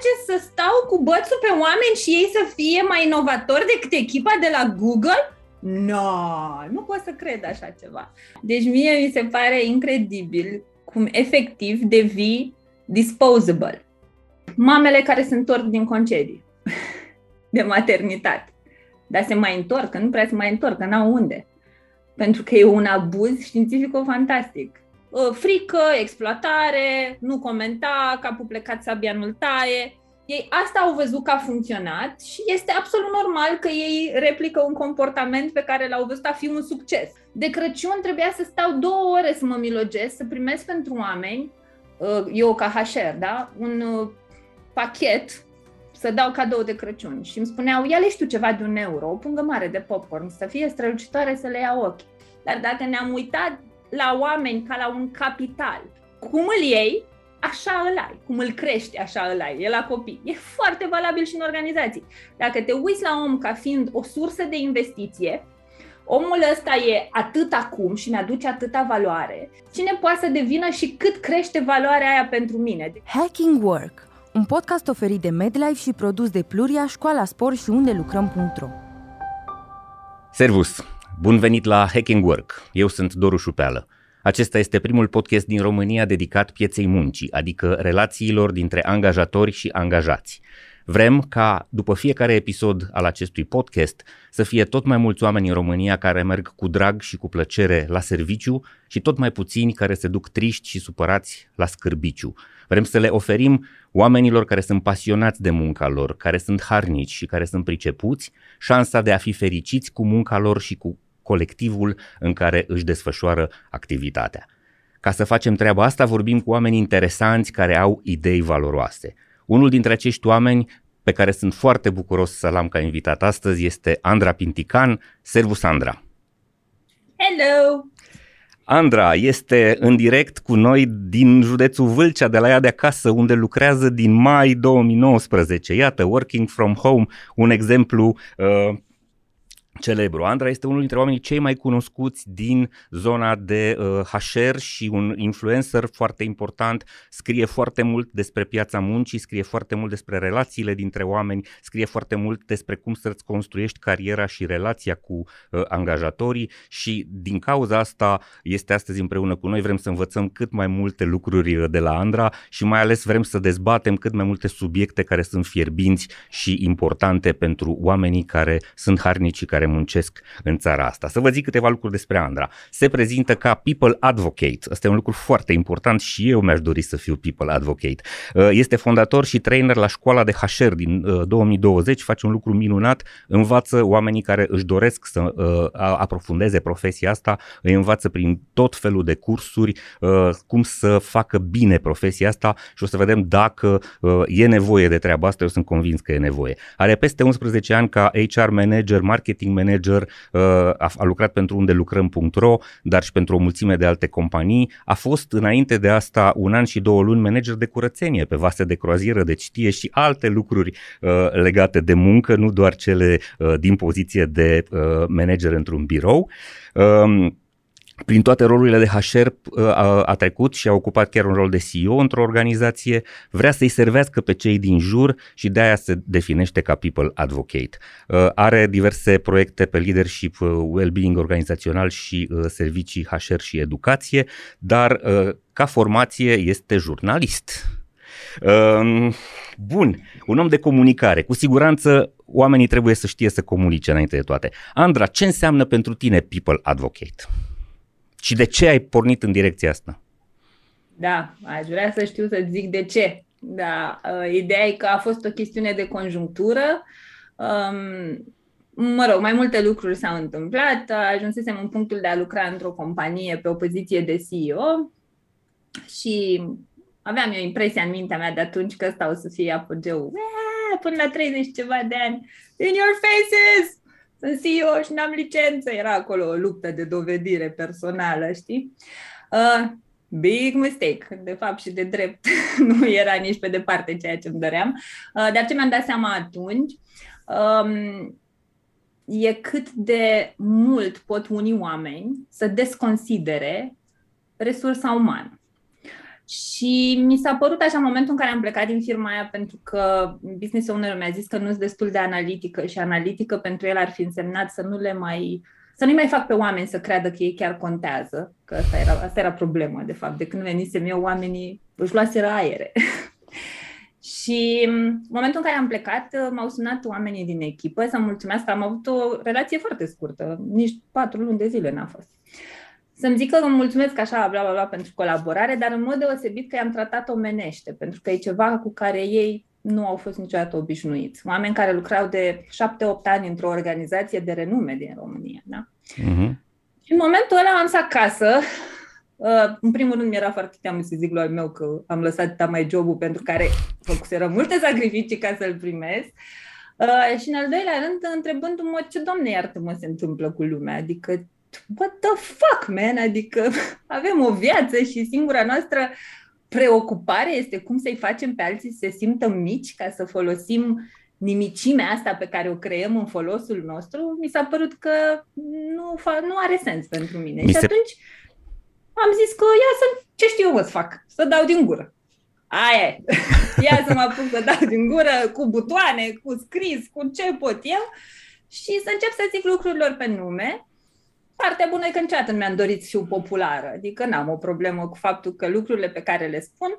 place să stau cu bățul pe oameni și ei să fie mai inovatori decât echipa de la Google? No, nu pot să cred așa ceva. Deci mie mi se pare incredibil cum efectiv devii disposable. Mamele care se întorc din concedii de maternitate, dar se mai întorc, că nu prea se mai întorc, că n-au unde. Pentru că e un abuz științifico-fantastic. Frică, exploatare, nu comenta, capul plecat sabia nu taie. Ei asta au văzut că a funcționat și este absolut normal că ei replică un comportament pe care l-au văzut a fi un succes. De Crăciun trebuia să stau două ore să mă milogesc, să primesc pentru oameni, uh, eu ca HR, da, un uh, pachet să dau cadou de Crăciun și îmi spuneau, ia și tu ceva de un euro, o pungă mare de popcorn, să fie strălucitoare să le iau ochi. Dar dacă ne-am uitat la oameni ca la un capital, cum îl iei, așa îl ai, cum îl crești, așa îl ai, e la copii. E foarte valabil și în organizații. Dacă te uiți la om ca fiind o sursă de investiție, omul ăsta e atât acum și mi-aduce atâta valoare, cine poate să devină și cât crește valoarea aia pentru mine. Hacking Work, un podcast oferit de MedLife și produs de Pluria, Școala Sport și unde lucrăm.ro Servus! Bun venit la Hacking Work! Eu sunt Doru Șupeală. Acesta este primul podcast din România dedicat pieței muncii, adică relațiilor dintre angajatori și angajați. Vrem ca, după fiecare episod al acestui podcast, să fie tot mai mulți oameni în România care merg cu drag și cu plăcere la serviciu și tot mai puțini care se duc triști și supărați la scârbiciu. Vrem să le oferim oamenilor care sunt pasionați de munca lor, care sunt harnici și care sunt pricepuți, șansa de a fi fericiți cu munca lor și cu colectivul în care își desfășoară activitatea. Ca să facem treaba asta, vorbim cu oameni interesanți care au idei valoroase. Unul dintre acești oameni pe care sunt foarte bucuros să-l am ca invitat astăzi este Andra Pintican. Servus, Andra! Hello! Andra este în direct cu noi din județul Vâlcea, de la ea de acasă, unde lucrează din mai 2019. Iată, working from home, un exemplu uh, celebru. Andra este unul dintre oamenii cei mai cunoscuți din zona de uh, HR și un influencer foarte important. Scrie foarte mult despre piața muncii, scrie foarte mult despre relațiile dintre oameni, scrie foarte mult despre cum să-ți construiești cariera și relația cu uh, angajatorii și din cauza asta este astăzi împreună cu noi. Vrem să învățăm cât mai multe lucruri uh, de la Andra și mai ales vrem să dezbatem cât mai multe subiecte care sunt fierbinți și importante pentru oamenii care sunt harnici care muncesc în țara asta. Să vă zic câteva lucruri despre Andra. Se prezintă ca People Advocate. Asta e un lucru foarte important și eu mi-aș dori să fiu People Advocate. Uh, este fondator și trainer la școala de HR din 2020, uh, face un lucru minunat, învață oamenii care își doresc să uh, aprofundeze profesia asta, îi învață prin tot felul de cursuri cum să facă bine profesia asta și o să vedem dacă e nevoie de treaba asta, eu sunt convins că e nevoie. Are peste 11 ani ca HR manager, marketing manager, uh, a, a lucrat pentru unde lucrăm.ro, dar și pentru o mulțime de alte companii. A fost înainte de asta un an și două luni manager de curățenie pe vase de croazieră, deci știe și alte lucruri uh, legate de muncă, nu doar cele uh, din poziție de manager într-un birou. Um, prin toate rolurile de HR uh, a, a trecut și a ocupat chiar un rol de CEO într-o organizație, vrea să-i servească pe cei din jur și de aia se definește ca People Advocate. Uh, are diverse proiecte pe leadership, uh, well-being organizațional și servicii HR și educație, dar ca formație este jurnalist. Um, bun, un om de comunicare. Cu siguranță oamenii trebuie să știe să comunice înainte de toate. Andra, ce înseamnă pentru tine People Advocate? Și de ce ai pornit în direcția asta? Da, aș vrea să știu să zic de ce. Da, uh, ideea e că a fost o chestiune de conjunctură. Um, mă rog, mai multe lucruri s-au întâmplat. Ajunsesem în punctul de a lucra într-o companie pe o poziție de CEO și aveam eu impresia în mintea mea de atunci că ăsta o să fie apogeu până la 30 ceva de ani. In your faces! Sunt CEO și n-am licență. Era acolo o luptă de dovedire personală, știi? Uh, big mistake. De fapt și de drept nu era nici pe departe ceea ce îmi doream. Uh, dar ce mi-am dat seama atunci um, e cât de mult pot unii oameni să desconsidere resursa umană. Și mi s-a părut așa în momentul în care am plecat din firma aia pentru că business owner mi-a zis că nu sunt destul de analitică și analitică pentru el ar fi însemnat să nu le mai să nu mai fac pe oameni să creadă că ei chiar contează, că asta era, asta era problema, de fapt. De când venisem eu, oamenii își luaseră aere. și în momentul în care am plecat, m-au sunat oamenii din echipă să mulțumesc că am avut o relație foarte scurtă, nici patru luni de zile n-a fost. Să-mi zică că îmi mulțumesc așa, bla, bla, bla, pentru colaborare, dar în mod deosebit că i-am tratat omenește, pentru că e ceva cu care ei nu au fost niciodată obișnuiți. Oameni care lucrau de 7-8 ani într-o organizație de renume din România. Da? Uh-huh. Și în momentul ăla am să acasă. Uh, în primul rând mi-era foarte teamă să zic lui meu că am lăsat mai jobul pentru care făcuseră multe sacrificii ca să-l primesc. Uh, și în al doilea rând, întrebându-mă ce, domne, iartă-mă, se întâmplă cu lumea. Adică, what the fuck, man? Adică avem o viață și singura noastră preocupare este cum să-i facem pe alții să se simtă mici ca să folosim nimicimea asta pe care o creăm în folosul nostru, mi s-a părut că nu, fa- nu are sens pentru mine. Mi și se... atunci am zis că ia să, ce știu eu să fac, să dau din gură. Aia e. Ia să mă apuc să dau din gură cu butoane, cu scris, cu ce pot eu și să încep să zic lucrurilor pe nume Partea bună e că niciodată nu mi-am dorit să fiu populară, adică n-am o problemă cu faptul că lucrurile pe care le spun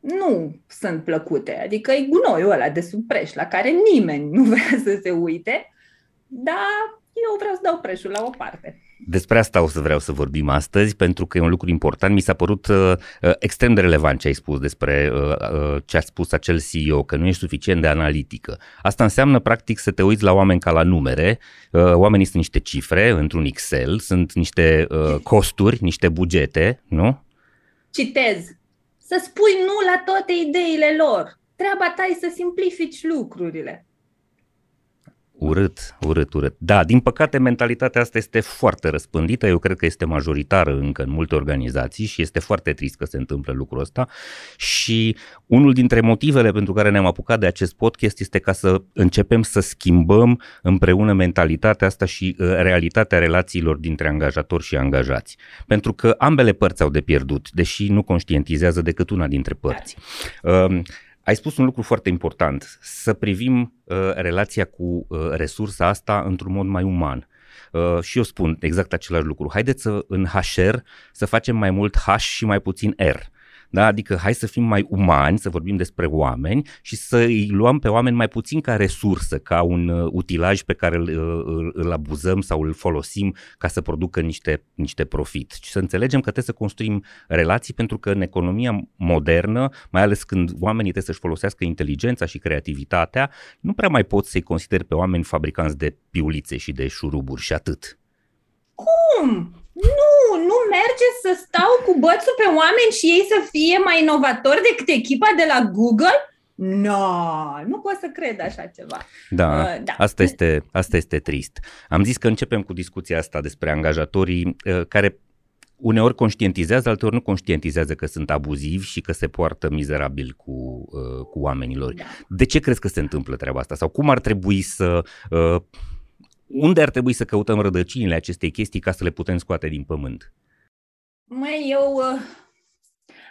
nu sunt plăcute, adică e gunoiul ăla de sub preș la care nimeni nu vrea să se uite, dar eu vreau să dau preșul la o parte. Despre asta o să vreau să vorbim astăzi, pentru că e un lucru important. Mi s-a părut uh, uh extrem de relevant ce ai spus despre uh, uh, ce a spus acel CEO, că nu ești suficient de analitică. Asta înseamnă, practic, să te uiți la oameni ca la numere. Uh, oamenii sunt niște cifre într-un Excel, sunt niște uh, costuri, niște bugete, nu? Citez. Să spui nu la toate ideile lor. Treaba ta e să simplifici lucrurile. Urât, urât, urât. Da, din păcate mentalitatea asta este foarte răspândită, eu cred că este majoritară încă în multe organizații și este foarte trist că se întâmplă lucrul ăsta și unul dintre motivele pentru care ne-am apucat de acest podcast este ca să începem să schimbăm împreună mentalitatea asta și uh, realitatea relațiilor dintre angajatori și angajați. Pentru că ambele părți au de pierdut, deși nu conștientizează decât una dintre părți. Uh, ai spus un lucru foarte important, să privim uh, relația cu uh, resursa asta într-un mod mai uman. Uh, și eu spun exact același lucru. Haideți să în HR să facem mai mult H și mai puțin R. Da? Adică hai să fim mai umani, să vorbim despre oameni și să îi luăm pe oameni mai puțin ca resursă, ca un uh, utilaj pe care îl, uh, îl, îl abuzăm sau îl folosim ca să producă niște, niște profit. Și să înțelegem că trebuie să construim relații pentru că în economia modernă, mai ales când oamenii trebuie să-și folosească inteligența și creativitatea, nu prea mai poți să-i consideri pe oameni fabricanți de piulițe și de șuruburi și atât. Cum? Nu, nu merge să stau cu bățul pe oameni și ei să fie mai inovatori decât echipa de la Google? No, nu pot să cred așa ceva. Da, uh, da. Asta, este, asta este trist. Am zis că începem cu discuția asta despre angajatorii uh, care uneori conștientizează, alteori nu conștientizează că sunt abuzivi și că se poartă mizerabil cu, uh, cu oamenii lor. Da. De ce crezi că se întâmplă treaba asta? Sau cum ar trebui să uh, unde ar trebui să căutăm rădăcinile acestei chestii ca să le putem scoate din pământ? Mai eu uh,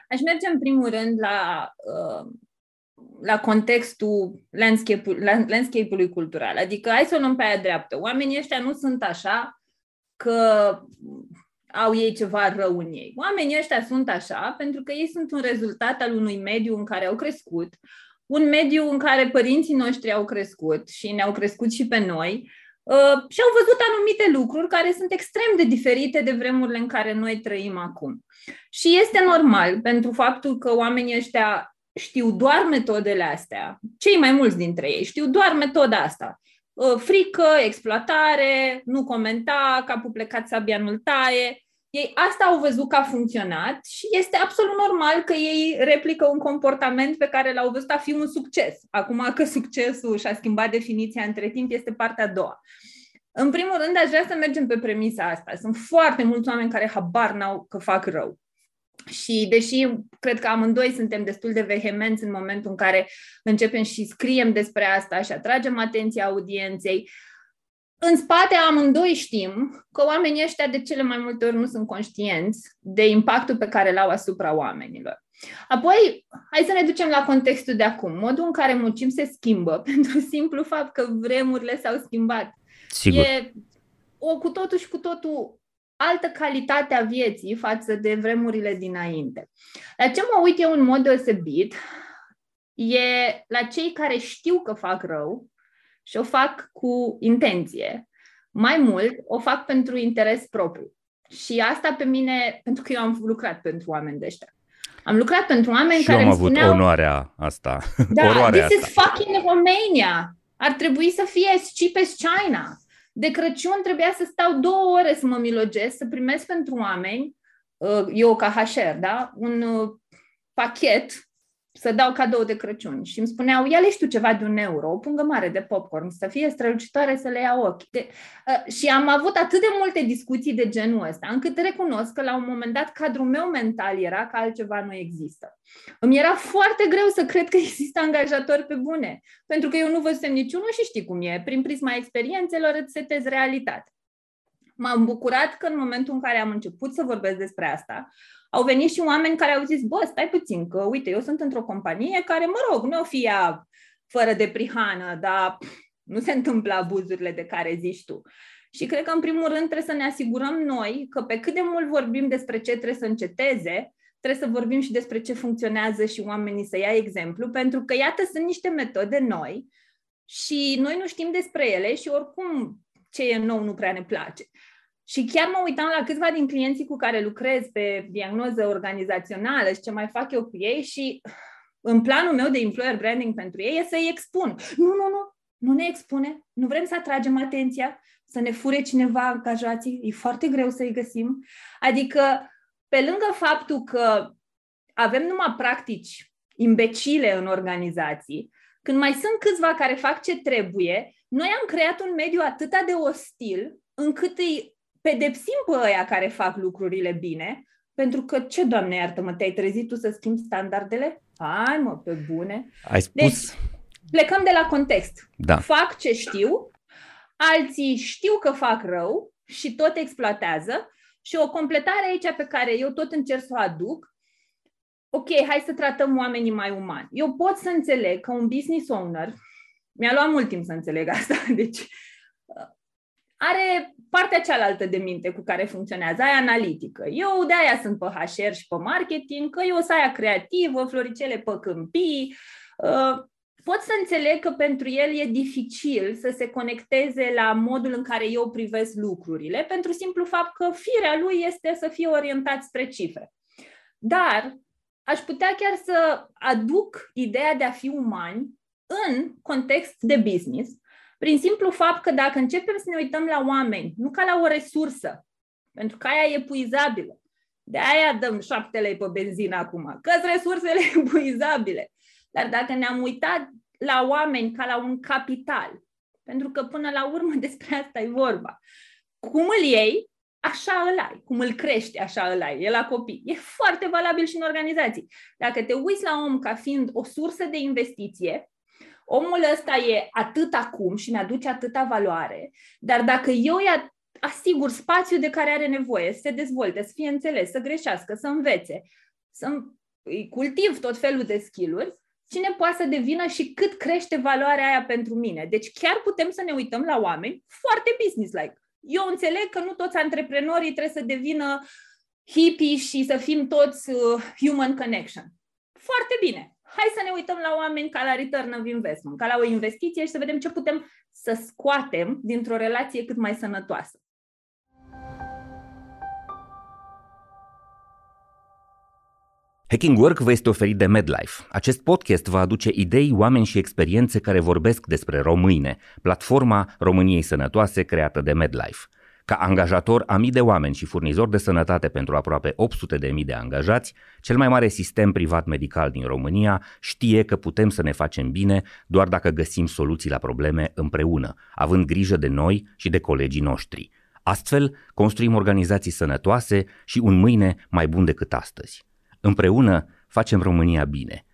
aș merge în primul rând la, uh, la contextul landscape-ului, landscape-ului cultural. Adică hai să o luăm pe aia dreaptă. Oamenii ăștia nu sunt așa că au ei ceva rău în ei. Oamenii ăștia sunt așa pentru că ei sunt un rezultat al unui mediu în care au crescut, un mediu în care părinții noștri au crescut și ne-au crescut și pe noi, Uh, și au văzut anumite lucruri care sunt extrem de diferite de vremurile în care noi trăim acum. Și este normal pentru faptul că oamenii ăștia știu doar metodele astea, cei mai mulți dintre ei știu doar metoda asta. Uh, frică, exploatare, nu comenta, capul plecat sabia nu-l taie, ei asta au văzut că a funcționat și este absolut normal că ei replică un comportament pe care l-au văzut a fi un succes. Acum că succesul și-a schimbat definiția între timp este partea a doua. În primul rând, aș vrea să mergem pe premisa asta. Sunt foarte mulți oameni care habar n-au că fac rău. Și deși cred că amândoi suntem destul de vehemenți în momentul în care începem și scriem despre asta și atragem atenția audienței, în spate amândoi știm că oamenii ăștia de cele mai multe ori nu sunt conștienți de impactul pe care l-au asupra oamenilor. Apoi, hai să ne ducem la contextul de acum. Modul în care muncim se schimbă pentru simplu fapt că vremurile s-au schimbat. Sigur. E o cu totul și cu totul altă calitate a vieții față de vremurile dinainte. La ce mă uit eu în mod deosebit e la cei care știu că fac rău și o fac cu intenție. Mai mult, o fac pentru interes propriu. Și asta pe mine, pentru că eu am lucrat pentru oameni de ăștia. Am lucrat pentru oameni și care eu am îmi avut spuneau, onoarea asta. da, Oroarea this asta. is fucking Romania. Ar trebui să fie as cheap as China. De Crăciun trebuia să stau două ore să mă milogesc, să primesc pentru oameni, uh, eu ca HR, da, un uh, pachet să dau cadou de Crăciun. Și îmi spuneau, ia-le și tu ceva de un euro, o pungă mare de popcorn, să fie strălucitoare să le iau ochi. De, uh, și am avut atât de multe discuții de genul ăsta, încât recunosc că la un moment dat cadrul meu mental era că altceva nu există. Îmi era foarte greu să cred că există angajatori pe bune, pentru că eu nu văzusem niciunul și știi cum e, prin prisma experiențelor îți setezi realitate. M-am bucurat că în momentul în care am început să vorbesc despre asta, au venit și oameni care au zis, bă, stai puțin, că uite, eu sunt într-o companie care, mă rog, nu o fi ea fără de prihană, dar nu se întâmplă abuzurile de care zici tu. Și cred că, în primul rând, trebuie să ne asigurăm noi că pe cât de mult vorbim despre ce trebuie să înceteze, trebuie să vorbim și despre ce funcționează și oamenii să ia exemplu, pentru că, iată, sunt niște metode noi și noi nu știm despre ele și oricum ce e nou nu prea ne place. Și chiar mă uitam la câțiva din clienții cu care lucrez pe diagnoză organizațională și ce mai fac eu cu ei și în planul meu de employer branding pentru ei e să-i expun. Nu, nu, nu, nu ne expune, nu vrem să atragem atenția, să ne fure cineva angajații, e foarte greu să-i găsim. Adică, pe lângă faptul că avem numai practici imbecile în organizații, când mai sunt câțiva care fac ce trebuie, noi am creat un mediu atât de ostil încât îi pedepsim pe ăia care fac lucrurile bine, pentru că, ce, Doamne iartă-mă, te-ai trezit tu să schimbi standardele? Hai, mă, pe bune. Ai spus... Deci, plecăm de la context. Da. Fac ce știu, alții știu că fac rău și tot exploatează și o completare aici pe care eu tot încerc să o aduc, ok, hai să tratăm oamenii mai umani. Eu pot să înțeleg că un business owner, mi-a luat mult timp să înțeleg asta, deci are partea cealaltă de minte cu care funcționează, aia analitică. Eu de aia sunt pe HR și pe marketing, că eu sunt aia creativă, floricele pe câmpii. Pot să înțeleg că pentru el e dificil să se conecteze la modul în care eu privesc lucrurile, pentru simplu fapt că firea lui este să fie orientat spre cifre. Dar aș putea chiar să aduc ideea de a fi umani în context de business, prin simplu fapt că dacă începem să ne uităm la oameni, nu ca la o resursă, pentru că aia e epuizabilă, de aia dăm șapte lei pe benzină acum, că sunt resursele epuizabile. Dar dacă ne-am uitat la oameni ca la un capital, pentru că până la urmă despre asta e vorba, cum îl iei, așa îl ai. Cum îl crești, așa îl ai. E la copii. E foarte valabil și în organizații. Dacă te uiți la om ca fiind o sursă de investiție, omul ăsta e atât acum și ne-aduce atâta valoare, dar dacă eu îi asigur spațiul de care are nevoie, să se dezvolte, să fie înțeles, să greșească, să învețe, să îi cultiv tot felul de skill-uri, cine poate să devină și cât crește valoarea aia pentru mine. Deci chiar putem să ne uităm la oameni foarte business-like. Eu înțeleg că nu toți antreprenorii trebuie să devină hippie și să fim toți uh, human connection. Foarte bine hai să ne uităm la oameni ca la return of investment, ca la o investiție și să vedem ce putem să scoatem dintr-o relație cât mai sănătoasă. Hacking Work vă este oferit de MedLife. Acest podcast va aduce idei, oameni și experiențe care vorbesc despre române, platforma României Sănătoase creată de MedLife. Ca angajator a mii de oameni și furnizor de sănătate pentru aproape 800 de mii de angajați, cel mai mare sistem privat medical din România știe că putem să ne facem bine doar dacă găsim soluții la probleme împreună, având grijă de noi și de colegii noștri. Astfel, construim organizații sănătoase și un mâine mai bun decât astăzi. Împreună facem România bine –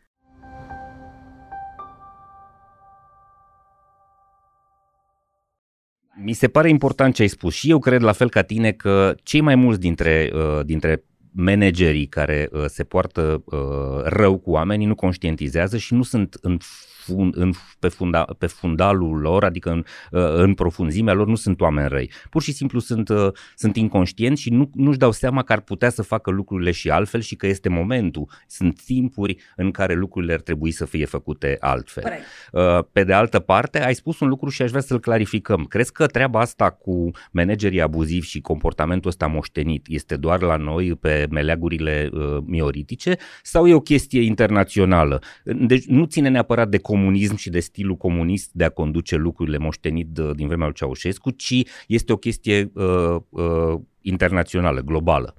Mi se pare important ce ai spus și eu cred la fel ca tine că cei mai mulți dintre, uh, dintre managerii care uh, se poartă uh, rău cu oamenii nu conștientizează și nu sunt în fund, în, pe, funda, pe fundalul lor, adică în, uh, în profunzimea lor, nu sunt oameni răi. Pur și simplu sunt, uh, sunt inconștienți și nu, nu-și dau seama că ar putea să facă lucrurile și altfel și că este momentul. Sunt timpuri în care lucrurile ar trebui să fie făcute altfel. Corect. Uh, pe de altă parte, ai spus un lucru și aș vrea să-l clarificăm. Crezi că treaba asta cu managerii abuzivi și comportamentul ăsta moștenit este doar la noi pe meleagurile mioritice sau e o chestie internațională? Deci nu ține neapărat de comunism și de stilul comunist de a conduce lucrurile moștenit din vremea lui Ceaușescu, ci este o chestie uh, uh, internațională, globală.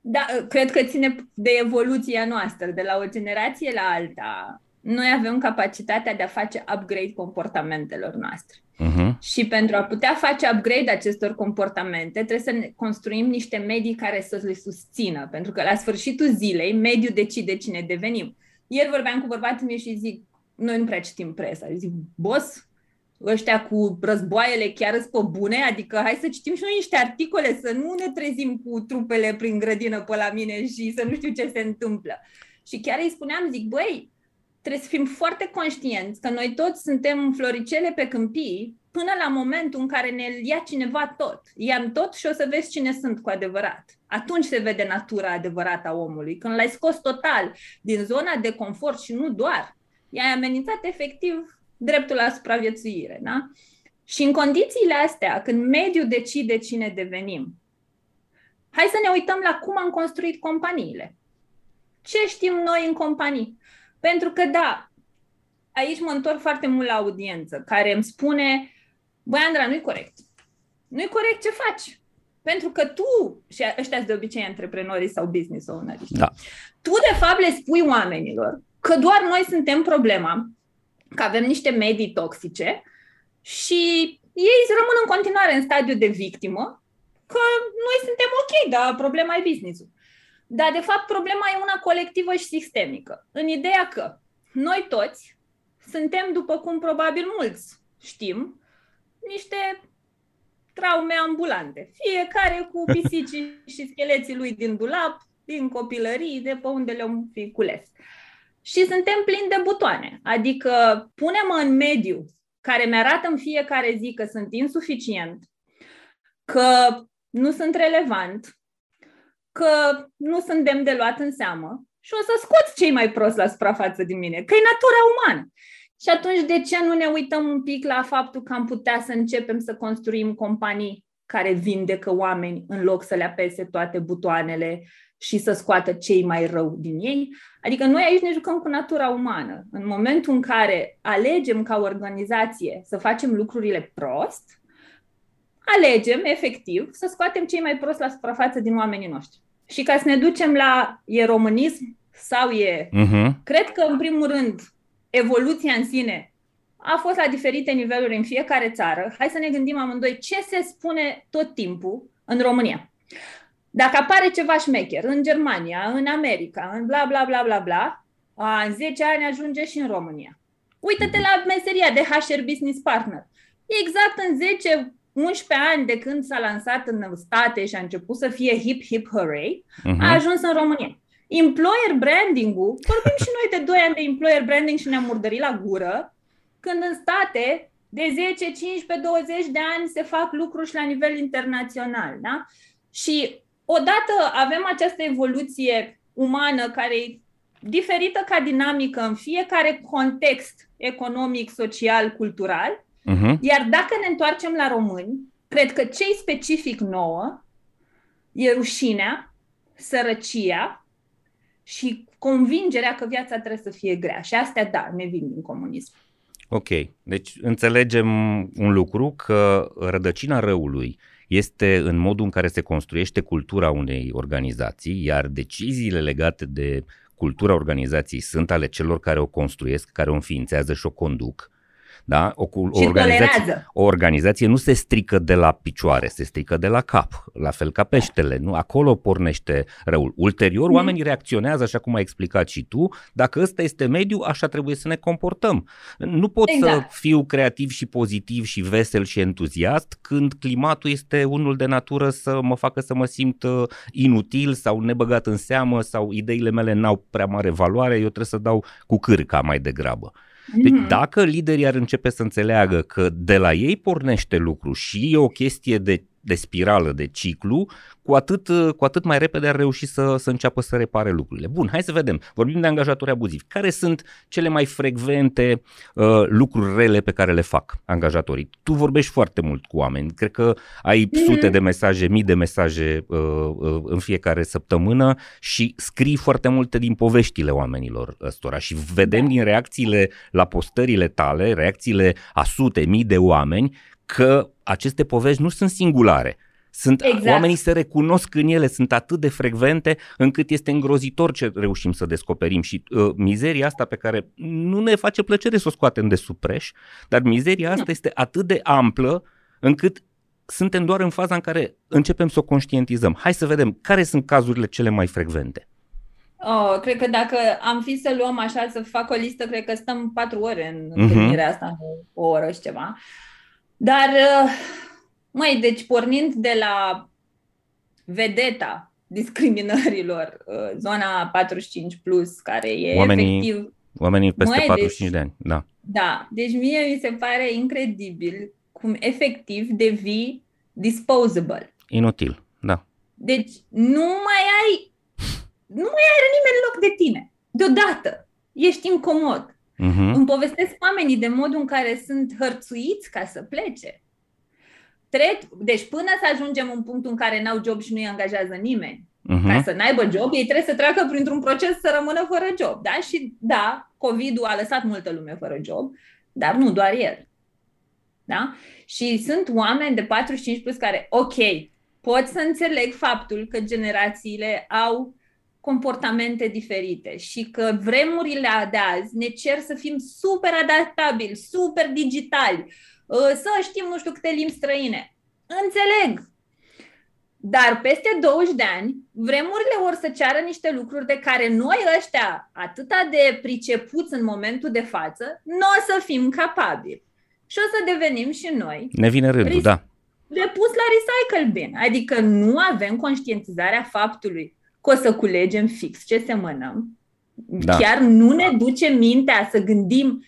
Da, cred că ține de evoluția noastră, de la o generație la alta. Noi avem capacitatea de a face upgrade comportamentelor noastre. Uh-huh. Și pentru a putea face upgrade acestor comportamente, trebuie să ne construim niște medii care să le susțină. Pentru că la sfârșitul zilei, mediul decide cine devenim. Ieri vorbeam cu bărbatul meu și zic, noi nu prea citim presa. Zic, boss, ăștia cu războaiele chiar sunt pe bune, adică hai să citim și noi niște articole, să nu ne trezim cu trupele prin grădină pe la mine și să nu știu ce se întâmplă. Și chiar îi spuneam, zic, băi, trebuie să fim foarte conștienți că noi toți suntem floricele pe câmpii până la momentul în care ne ia cineva tot. I-am tot și o să vezi cine sunt cu adevărat. Atunci se vede natura adevărată a omului. Când l-ai scos total din zona de confort și nu doar, i-ai amenințat efectiv dreptul la supraviețuire. Da? Și în condițiile astea, când mediul decide cine devenim, hai să ne uităm la cum am construit companiile. Ce știm noi în companii? Pentru că, da, aici mă întorc foarte mult la audiență, care îmi spune, băi, Andra, nu-i corect. Nu-i corect ce faci. Pentru că tu, și ăștia de obicei antreprenorii sau business owneri, da. tu de fapt le spui oamenilor că doar noi suntem problema, că avem niște medii toxice și ei rămân în continuare în stadiu de victimă, că noi suntem ok, dar problema e business-ul. Dar, de fapt, problema e una colectivă și sistemică. În ideea că noi toți suntem, după cum probabil mulți știm, niște traume ambulante. Fiecare cu pisicii și scheleții lui din dulap, din copilării, de pe unde le-am fi cules. Și suntem plini de butoane. Adică punem în mediu care mi-arată în fiecare zi că sunt insuficient, că nu sunt relevant, că nu sunt demn de luat în seamă și o să scot cei mai prost la suprafață din mine, că e natura umană. Și atunci de ce nu ne uităm un pic la faptul că am putea să începem să construim companii care vindecă oameni în loc să le apese toate butoanele și să scoată cei mai rău din ei. Adică noi aici ne jucăm cu natura umană. În momentul în care alegem ca organizație să facem lucrurile prost, alegem efectiv să scoatem cei mai prost la suprafață din oamenii noștri. Și ca să ne ducem la e românism sau e... Uh-huh. Cred că, în primul rând, evoluția în sine a fost la diferite niveluri în fiecare țară. Hai să ne gândim amândoi ce se spune tot timpul în România. Dacă apare ceva șmecher în Germania, în America, în bla bla bla bla bla, a, în 10 ani ajunge și în România. Uită-te la meseria de HR Business Partner. Exact în 10 11 ani de când s-a lansat în state și a început să fie hip, hip, hooray, uh-huh. a ajuns în România. Employer branding-ul, vorbim și noi de 2 ani de employer branding și ne-am murdărit la gură, când în state de 10, 15, 20 de ani se fac lucruri și la nivel internațional. Da? Și odată avem această evoluție umană care e diferită ca dinamică în fiecare context economic, social, cultural, uh-huh. iar dacă ne întoarcem la români, cred că ce specific nouă e rușinea, sărăcia și convingerea că viața trebuie să fie grea. Și astea, da, ne vin din comunism. Ok, deci înțelegem un lucru, că rădăcina răului este în modul în care se construiește cultura unei organizații, iar deciziile legate de cultura organizației sunt ale celor care o construiesc, care o înființează și o conduc. Da? O, o, Și organizație, tolerează. o organizație nu se strică de la picioare, se strică de la cap, la fel ca peștele. Nu? Acolo pornește răul. Ulterior, Mm. oamenii reacționează, așa cum ai explicat și tu, dacă ăsta este mediu, așa trebuie să ne comportăm. Nu pot să Exact. fiu creativ și pozitiv și vesel și entuziast când climatul este unul de natură să mă facă să mă simt uh, inutil sau nebăgat în seamă sau ideile mele n-au prea mare valoare, eu trebuie să dau cu cârca mai degrabă. Deci Mhm. dacă liderii ar începe să înțeleagă că de la ei pornește lucru și e o chestie de, de spirală, de ciclu, cu atât, cu atât mai repede ar reuși să, să înceapă să repare lucrurile. Bun, hai să vedem. Vorbim de angajatori abuzivi. Care sunt cele mai frecvente uh, lucruri rele pe care le fac angajatorii? Tu vorbești foarte mult cu oameni. Cred că ai Mhm. sute de mesaje, mii de mesaje uh, uh, în fiecare săptămână și scrii foarte multe din poveștile oamenilor ăstora și vedem Da. din reacțiile la postările tale, reacțiile a sute, mii de oameni, că aceste povești nu sunt singulare. Sunt, Exact. Oamenii se recunosc în ele, sunt atât de frecvente încât este îngrozitor ce reușim să descoperim și uh, mizeria asta pe care nu ne face plăcere să o scoatem de sub preș, dar mizeria asta este atât de amplă încât suntem doar în faza în care începem să o conștientizăm. Hai să vedem care sunt cazurile cele mai frecvente. Oh, cred că dacă am fi să luăm așa, să fac o listă, cred că stăm patru ore în Mhm. întâlnirea asta, nu o oră și ceva. Dar, uh, măi, deci pornind de la vedeta discriminărilor, uh, zona 45+, plus, care e Oamenii efectiv Oamenii peste Măi, 45 deci- de ani, da. Da, deci mie mi se pare incredibil cum efectiv devii disposable. Inutil, da. Deci nu mai ai, nu mai are nimeni loc de tine. Deodată. Ești incomod. Uh-huh. Îmi povestesc oamenii de modul în care sunt hărțuiți ca să plece. Tre- deci până să ajungem în punctul în care n-au job și nu-i angajează nimeni, ca Uh-huh. să n-aibă job, ei trebuie să treacă printr-un proces să rămână fără job. Da? Și da, COVID-ul a lăsat multă lume fără job, dar nu doar el. Da? Și sunt oameni de 45 plus care, ok, pot să înțeleg faptul că generațiile au comportamente diferite și că vremurile de azi ne cer să fim super adaptabili, super digitali, uh, să știm nu știu câte limbi străine. Înțeleg, dar peste 20 de ani, vremurile vor să ceară niște lucruri de care noi ăștia, atâta de pricepuți în momentul de față, nu o să fim capabili. Și o să devenim și noi Ne vine rândul, Ris- da. de pus la recycle bin. Adică nu avem conștientizarea faptului că o să culegem fix ce semănăm. Da. Chiar nu ne duce mintea să gândim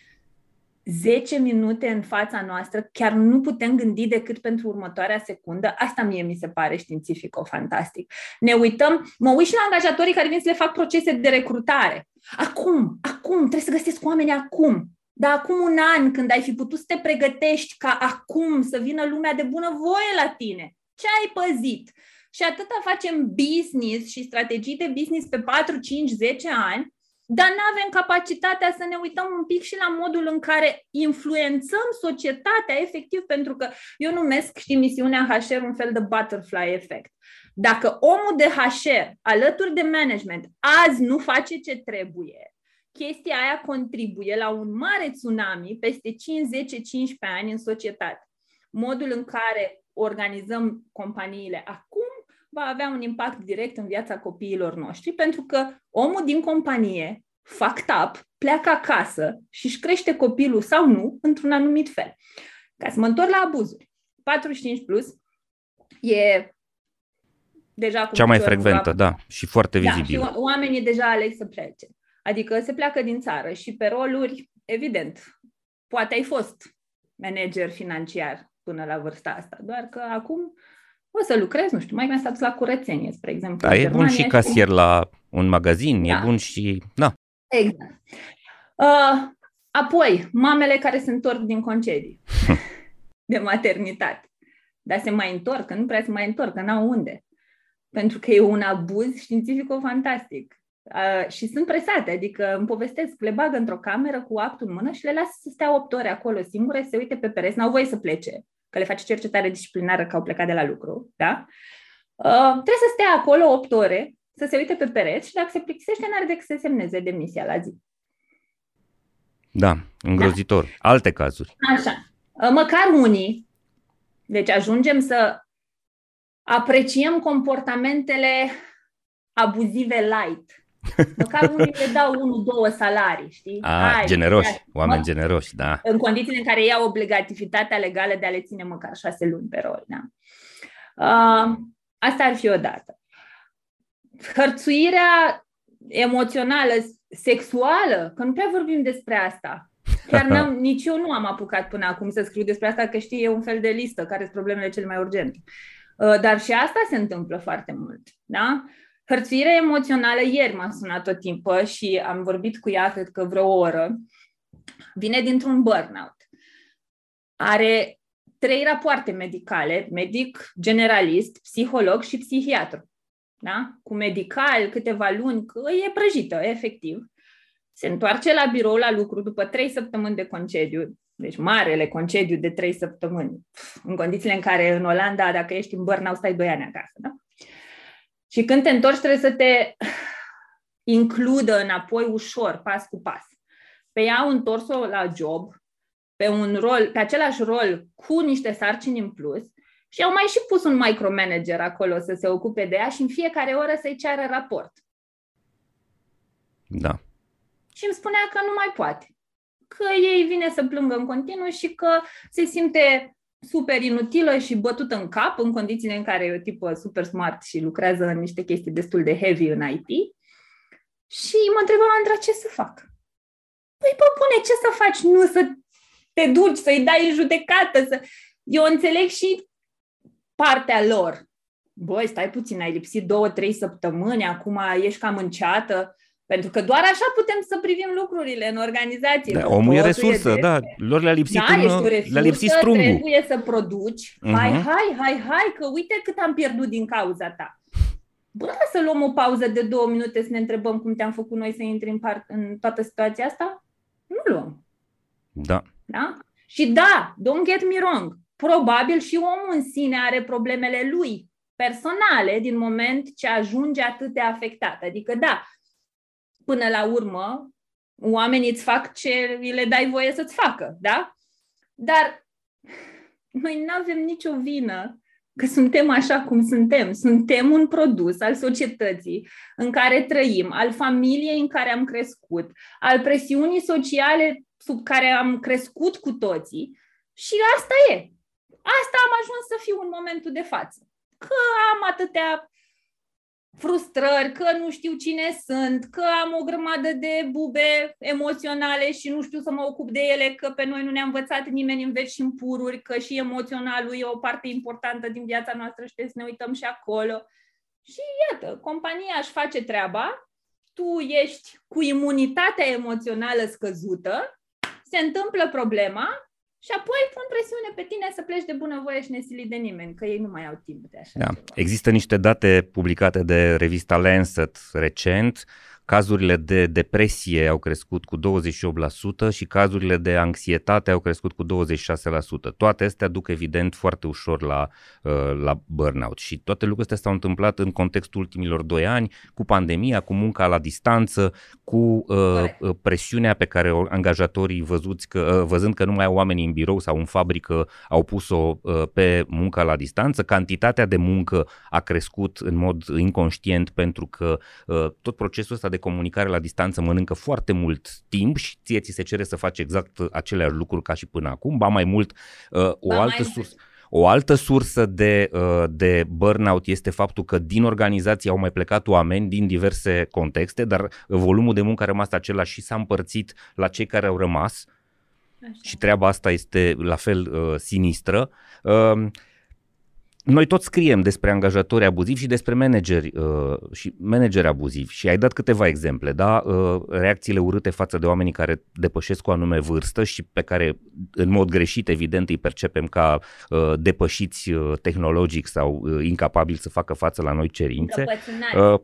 10 minute în fața noastră, chiar nu putem gândi decât pentru următoarea secundă. Asta mie mi se pare științifico-fantastic. Ne uităm, mă uit și la angajatorii care vin să le fac procese de recrutare. Acum, acum, trebuie să găsesc oameni acum. Dar acum un an, când ai fi putut să te pregătești ca acum să vină lumea de bunăvoie la tine, ce ai păzit? Și atâta facem business și strategii de business pe 4, 5, 10 ani, dar nu avem capacitatea să ne uităm un pic și la modul în care influențăm societatea efectiv, pentru că eu numesc, știi, misiunea HR un fel de butterfly effect. Dacă omul de HR, alături de management, azi nu face ce trebuie, chestia aia contribuie la un mare tsunami peste 5, 10, 15 ani în societate. Modul în care organizăm companiile acum va avea un impact direct în viața copiilor noștri, pentru că omul din companie, fucked up, pleacă acasă și își crește copilul sau nu într-un anumit fel. Ca să mă întorc la abuzuri. 45 plus e deja cu Cea mai piciorul în frecventă, cap. da, și foarte Da, și vizibilă. o- oamenii deja aleg să plece. Adică se pleacă din țară și pe roluri, evident, poate ai fost manager financiar până la vârsta asta, doar că acum o să lucrezi, nu știu, mai mi-a stat la curățenie, spre exemplu. Da, în e bun Germania și casier la un magazin, e Da. bun și... Da, Exact. Uh, apoi, mamele care se întorc din concedii de maternitate. Dar se mai întorc, că nu prea se mai întorc, că n-au unde. Pentru că e un abuz științifico-fantastic. Uh, și sunt presate, adică îmi povestesc, le bagă într-o cameră cu actul în mână și le lasă să stea 8 ore acolo singure, să se uite pe pereți, n-au voie să plece, că le face cercetare disciplinară că au plecat de la lucru, da? Uh, trebuie să stea acolo 8 ore, să se uite pe pereți și dacă se plictisește, n-are decât să semneze demisia la zi. Da, îngrozitor. Da. Alte cazuri. Așa. Măcar unii. Deci ajungem să apreciem comportamentele abuzive light. Măcar unii le dau unul, două salarii, știi? A, Hai, generoși, hai, oameni mă, generoși, da. În condițiile în care ei au obligativitatea legală de a le ține măcar șase luni pe rol, da. Uh, asta ar fi o dată. Hărțuirea emoțională, sexuală, că nu prea vorbim despre asta. Chiar n-am, nici eu nu am apucat până acum să scriu despre asta, că știi, e un fel de listă care sunt problemele cele mai urgente. Uh, dar și asta se întâmplă foarte mult. Da? Hărțuirea emoțională, ieri m-a sunat tot timpul și am vorbit cu ea, cred că vreo oră, vine dintr-un burnout. Are trei rapoarte medicale, medic generalist, psiholog și psihiatru. Da? Cu medical, câteva luni, că e prăjită, efectiv. Se întoarce la birou la lucru după trei săptămâni de concediu, deci marele concediu de trei săptămâni, în condițiile în care în Olanda, dacă ești în burnout, stai doi ani acasă. Da? Și când te întorci, trebuie să te includă înapoi ușor, pas cu pas. Pe ea au întors-o la job, pe un rol, pe același rol, cu niște sarcini în plus și au mai și pus un micromanager acolo să se ocupe de ea și în fiecare oră să-i ceară raport. Da. Și îmi spunea că nu mai poate. Că ei vine să plângă în continuu și că se simte super inutilă și bătută în cap în condițiile în care e o tipă super smart și lucrează în niște chestii destul de heavy în IT. Și mă întreba, Andra, ce să fac? Păi, bă, bune, ce să faci? Nu să te duci, să-i dai în judecată. Să... Eu înțeleg și partea lor. Băi, stai puțin, ai lipsit două, trei săptămâni, acum ești cam înceată. Pentru că doar așa putem să privim lucrurile în organizație. Da, omul e resursă, de... da. Lor le-a lipsit, da, în, resursă, le-a lipsit strungul. trebuie să produci. Uh-huh. Hai, hai, hai, hai, că uite cât am pierdut din cauza ta. Bă, să luăm o pauză de două minute să ne întrebăm cum te-am făcut noi să intri în, part, în toată situația asta? Nu luăm. Da. Da? Și da, don't get me wrong, probabil și omul în sine are problemele lui personale din moment ce ajunge atât de afectat. Adică da, până la urmă, oamenii îți fac ce le dai voie să-ți facă, da? Dar noi nu avem nicio vină că suntem așa cum suntem. Suntem un produs al societății în care trăim, al familiei în care am crescut, al presiunii sociale sub care am crescut cu toții și asta e. Asta am ajuns să fiu în momentul de față. Că am atâtea frustrări, că nu știu cine sunt, că am o grămadă de bube emoționale și nu știu să mă ocup de ele, că pe noi nu ne-a învățat nimeni în veci și în pururi, că și emoționalul e o parte importantă din viața noastră și trebuie să ne uităm și acolo. Și iată, compania își face treaba, tu ești cu imunitatea emoțională scăzută, se întâmplă problema și apoi pun presiune pe tine să pleci de bunăvoie și nesilit de nimeni, că ei nu mai au timp de așa da. ceva. Există niște date publicate de revista Lancet recent Cazurile de depresie au crescut cu 28% și cazurile de anxietate au crescut cu 26%. Toate astea duc evident foarte ușor la, uh, la burnout și toate lucrurile astea s-au întâmplat în contextul ultimilor doi ani, cu pandemia, cu munca la distanță, cu uh, uh presiunea pe care angajatorii văzuți că, uh, văzând că nu mai au oameni în birou sau în fabrică au pus-o uh, pe munca la distanță, cantitatea de muncă a crescut în mod inconștient pentru că uh, tot procesul ăsta de comunicare la distanță mănâncă foarte mult timp și ție ți se cere să faci exact aceleași lucruri ca și până acum, ba mai mult uh, o ba altă sursă. O altă sursă de, uh, de burnout este faptul că din organizație au mai plecat oameni din diverse contexte, dar volumul de muncă a rămas același și s-a împărțit la cei care au rămas. Așa. Și treaba asta este la fel uh, sinistră. Uh, noi tot scriem despre angajatori abuzivi și despre manageri uh, și manageri abuzivi și ai dat câteva exemple, da? Uh, reacțiile urâte față de oamenii care depășesc o anume vârstă și pe care în mod greșit evident îi percepem ca uh, depășiți uh, tehnologic sau uh, incapabili să facă față la noi cerințe. Uh,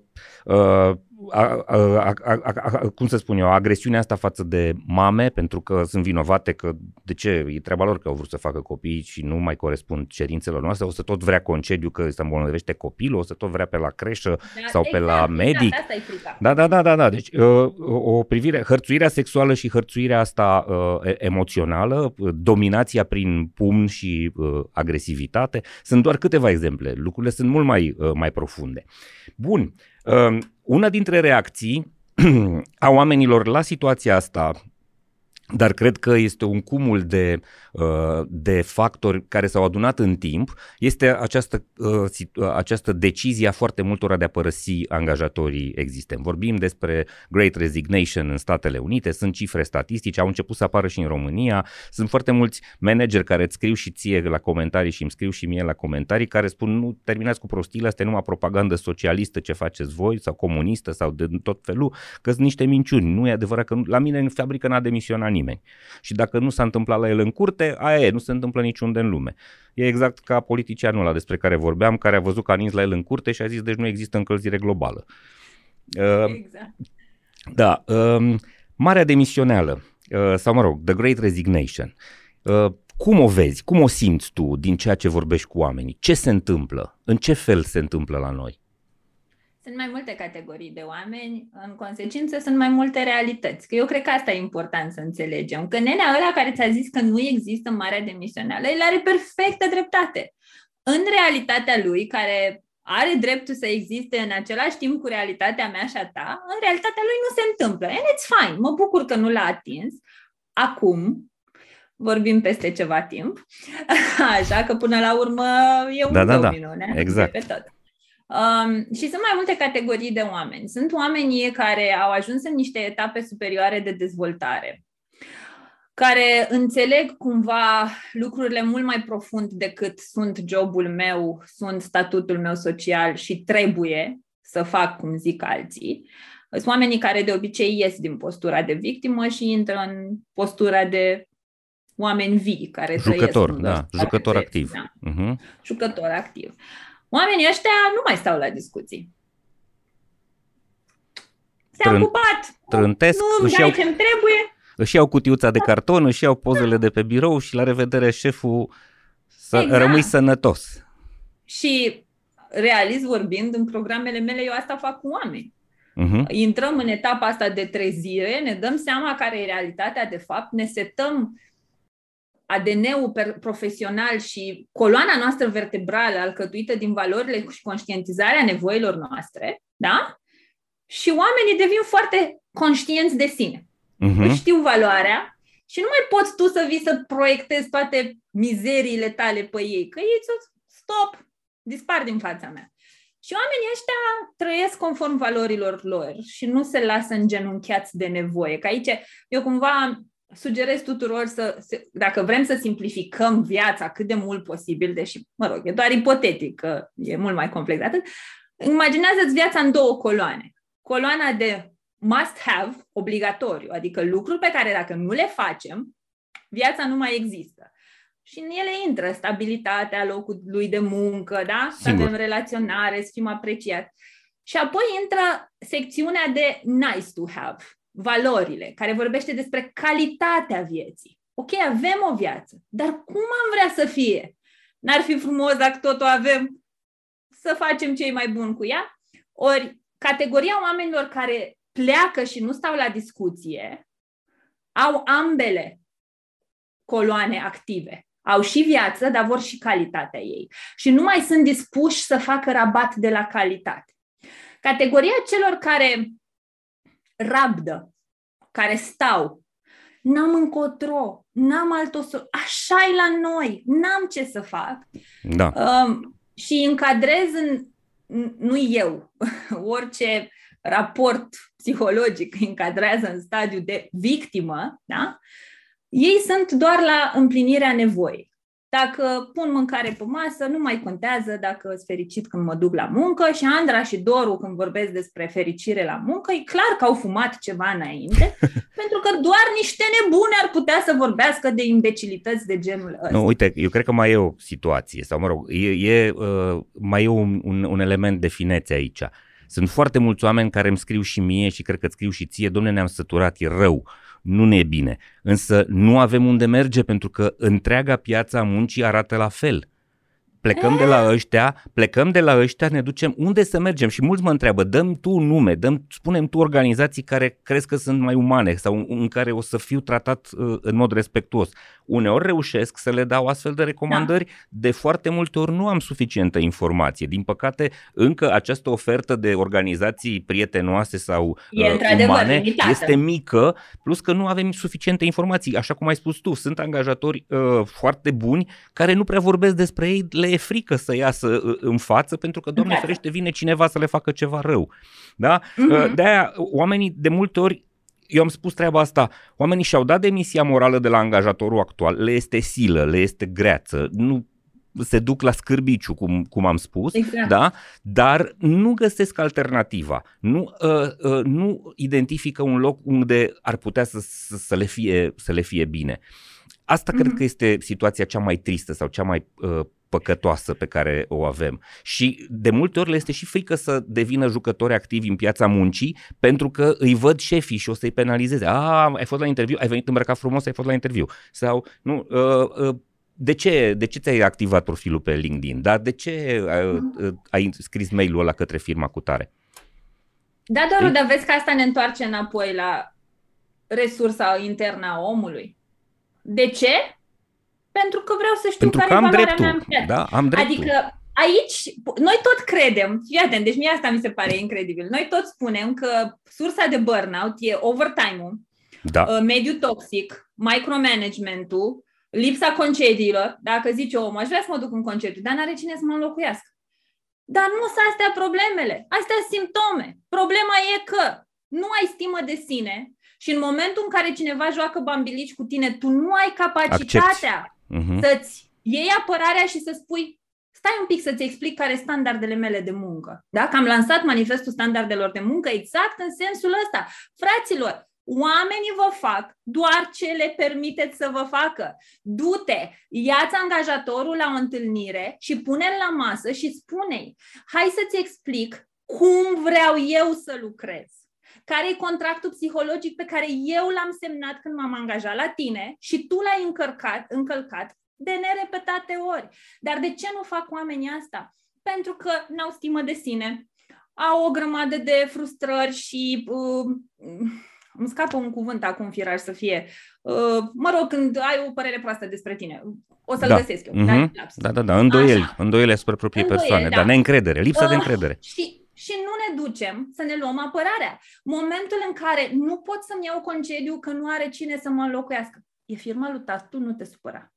uh, a, a, a, a, cum să spun eu, agresiunea asta față de mame, pentru că sunt vinovate că de ce, e treaba lor că au vrut să facă copii și nu mai corespund cerințelor noastre, o să tot vrea concediu că se îmbolnăvește copilul, o să tot vrea pe la creșă da, sau exact, pe la exact, medic. Exact, asta e frica. Da, da, da, da, da. Deci uh, o privire, hărțuirea sexuală și hărțuirea asta uh, emoțională, dominația prin pumn și uh, agresivitate, sunt doar câteva exemple. Lucrurile sunt mult mai, uh, mai profunde. Bun. Uh, una dintre reacții a oamenilor la situația asta dar cred că este un cumul de, uh, de factori care s-au adunat în timp, este această, uh, uh, această decizie a foarte multora de a părăsi angajatorii existenți. Vorbim despre Great Resignation în Statele Unite, sunt cifre statistice, au început să apară și în România, sunt foarte mulți manageri care îți scriu și ție la comentarii și îmi scriu și mie la comentarii care spun nu terminați cu prostiile astea, numai propagandă socialistă ce faceți voi sau comunistă sau de tot felul, că sunt niște minciuni. Nu e adevărat că la mine în fabrică n-a demisionat nimeni. Și dacă nu s-a întâmplat la el în curte, aia e, nu se întâmplă niciunde în lume. E exact ca politicianul ăla despre care vorbeam, care a văzut că a nins la el în curte și a zis, deci nu există încălzire globală. Uh, exact. Da. Uh, marea demisioneală, uh, sau mă rog, The Great Resignation. Uh, cum o vezi? Cum o simți tu din ceea ce vorbești cu oamenii? Ce se întâmplă? În ce fel se întâmplă la noi? Sunt mai multe categorii de oameni, în consecință sunt mai multe realități. Că eu cred că asta e important să înțelegem. Că nenea ăla care ți-a zis că nu există marea demisională, el are perfectă dreptate. În realitatea lui, care are dreptul să existe în același timp cu realitatea mea și a ta, în realitatea lui nu se întâmplă. And it's fine. Mă bucur că nu l-a atins. Acum, vorbim peste ceva timp, așa că până la urmă e un da, da, domino, da. exact. pe tot. Um, și sunt mai multe categorii de oameni. Sunt oamenii care au ajuns în niște etape superioare de dezvoltare, care înțeleg cumva lucrurile mult mai profund decât sunt jobul meu, sunt statutul meu social și trebuie să fac cum zic alții. Sunt oamenii care de obicei ies din postura de victimă și intră în postura de oameni vii care jucător, da, jucător activ. Da. Uh-huh. Jucător activ. Oamenii ăștia nu mai stau la discuții. Se-au Trân- ocupat. Trântesc, nu își iau, ce trebuie. Își iau cutiuța de carton, își iau pozele de pe birou și la revedere șeful să exact. rămâi sănătos. Și realist vorbind, în programele mele eu asta fac cu oameni. Uh-huh. Intrăm în etapa asta de trezire, ne dăm seama care e realitatea de fapt, ne setăm ADN-ul profesional și coloana noastră vertebrală alcătuită din valorile și conștientizarea nevoilor noastre, da? Și oamenii devin foarte conștienți de sine. Uh-huh. știu valoarea și nu mai poți tu să vii să proiectezi toate mizeriile tale pe ei, că ei stop, dispar din fața mea. Și oamenii ăștia trăiesc conform valorilor lor și nu se lasă îngenunchiați de nevoie. Că aici eu cumva sugerez tuturor să, dacă vrem să simplificăm viața cât de mult posibil, deși, mă rog, e doar ipotetic, că e mult mai complex de atât, imaginează-ți viața în două coloane. Coloana de must have, obligatoriu, adică lucruri pe care dacă nu le facem, viața nu mai există. Și în ele intră stabilitatea locului de muncă, da? Să avem relaționare, să fim apreciați. Și apoi intră secțiunea de nice to have, valorile, care vorbește despre calitatea vieții. Ok, avem o viață, dar cum am vrea să fie? N-ar fi frumos dacă tot o avem să facem cei mai buni cu ea? Ori, categoria oamenilor care pleacă și nu stau la discuție au ambele coloane active. Au și viață, dar vor și calitatea ei. Și nu mai sunt dispuși să facă rabat de la calitate. Categoria celor care rabdă, care stau. N-am încotro, n-am altă so- așa e la noi, n-am ce să fac. Da. Um, și încadrez în, nu eu, orice raport psihologic încadrează în stadiu de victimă, da? ei sunt doar la împlinirea nevoii. Dacă pun mâncare pe masă, nu mai contează dacă sunt fericit când mă duc la muncă și Andra și Doru când vorbesc despre fericire la muncă, e clar că au fumat ceva înainte, pentru că doar niște nebune ar putea să vorbească de imbecilități de genul ăsta. Nu, uite, eu cred că mai e o situație, sau mă rog, e, e uh, mai e un, un, un element de finețe aici. Sunt foarte mulți oameni care îmi scriu și mie și cred că scriu și ție, domne, ne-am săturat, e rău, nu ne e bine. Însă nu avem unde merge pentru că întreaga piața muncii arată la fel plecăm de la ăștia, plecăm de la ăștia, ne ducem unde să mergem și mulți mă întreabă, dăm tu un nume, dăm, spunem tu organizații care crezi că sunt mai umane sau în care o să fiu tratat uh, în mod respectuos. Uneori reușesc să le dau astfel de recomandări, da. de foarte multe ori nu am suficientă informație. Din păcate, încă această ofertă de organizații prietenoase sau e, uh, umane limitată. este mică, plus că nu avem suficiente informații. Așa cum ai spus tu, sunt angajatori uh, foarte buni care nu prea vorbesc despre ei, le e frică să iasă uh, în față pentru că, Doamne ferește, vine cineva să le facă ceva rău. Da? Uh-huh. De-aia, oamenii de multe ori eu am spus treaba asta, oamenii și-au dat demisia morală de la angajatorul actual, le este silă, le este greață, nu se duc la scârbiciu, cum, cum am spus, exact. da? dar nu găsesc alternativa, nu, uh, uh, nu identifică un loc unde ar putea să, să, să, le, fie, să le fie bine. Asta mm-hmm. cred că este situația cea mai tristă sau cea mai uh, păcătoasă pe care o avem. Și de multe ori le este și frică să devină jucători activi în piața muncii pentru că îi văd șefii și o să-i penalizeze. A, ai fost la interviu, ai venit îmbrăcat frumos, ai fost la interviu. Sau, nu, uh, uh, de ce, de ce ți-ai activat profilul pe LinkedIn? Dar de ce uh, uh, ai scris mail-ul ăla către firma cu tare? Da, Doru, dar vezi că asta ne întoarce înapoi la resursa internă a omului. De ce? Pentru că vreau să știu pentru care că am e valoarea dreptul. mea în Da, am dreptul. Adică aici, noi tot credem, fii atent, deci mie asta mi se pare incredibil, noi tot spunem că sursa de burnout e overtime-ul, da. Uh, mediul toxic, micromanagementul, lipsa concediilor, dacă zice om, aș vrea să mă duc în concediu, dar n-are cine să mă înlocuiască. Dar nu sunt astea problemele, astea sunt simptome. Problema e că nu ai stimă de sine și în momentul în care cineva joacă bambilici cu tine, tu nu ai capacitatea uh-huh. să-ți iei apărarea și să spui stai un pic să-ți explic care sunt standardele mele de muncă. Da? Că am lansat manifestul standardelor de muncă exact în sensul ăsta. Fraților, Oamenii vă fac doar ce le permiteți să vă facă. Du-te, ia-ți angajatorul la o întâlnire și pune-l la masă și spune-i, hai să-ți explic cum vreau eu să lucrez. Care e contractul psihologic pe care eu l-am semnat când m-am angajat la tine și tu l-ai încărcat, încălcat de nerepetate ori. Dar de ce nu fac oamenii asta? Pentru că n-au stimă de sine, au o grămadă de frustrări și uh, îmi scapă un cuvânt acum, firaj să fie. Uh, mă rog, când ai o părere proastă despre tine, o să-l da. găsesc eu. Mm-hmm. Da, da, da, îndoieli, Așa. îndoieli asupra propriei îndoieli, persoane, da. dar neîncredere, lipsa uh, de încredere. Și și nu ne ducem să ne luăm apărarea. Momentul în care nu pot să-mi iau concediu că nu are cine să mă înlocuiască, e firma lui tu nu te supăra.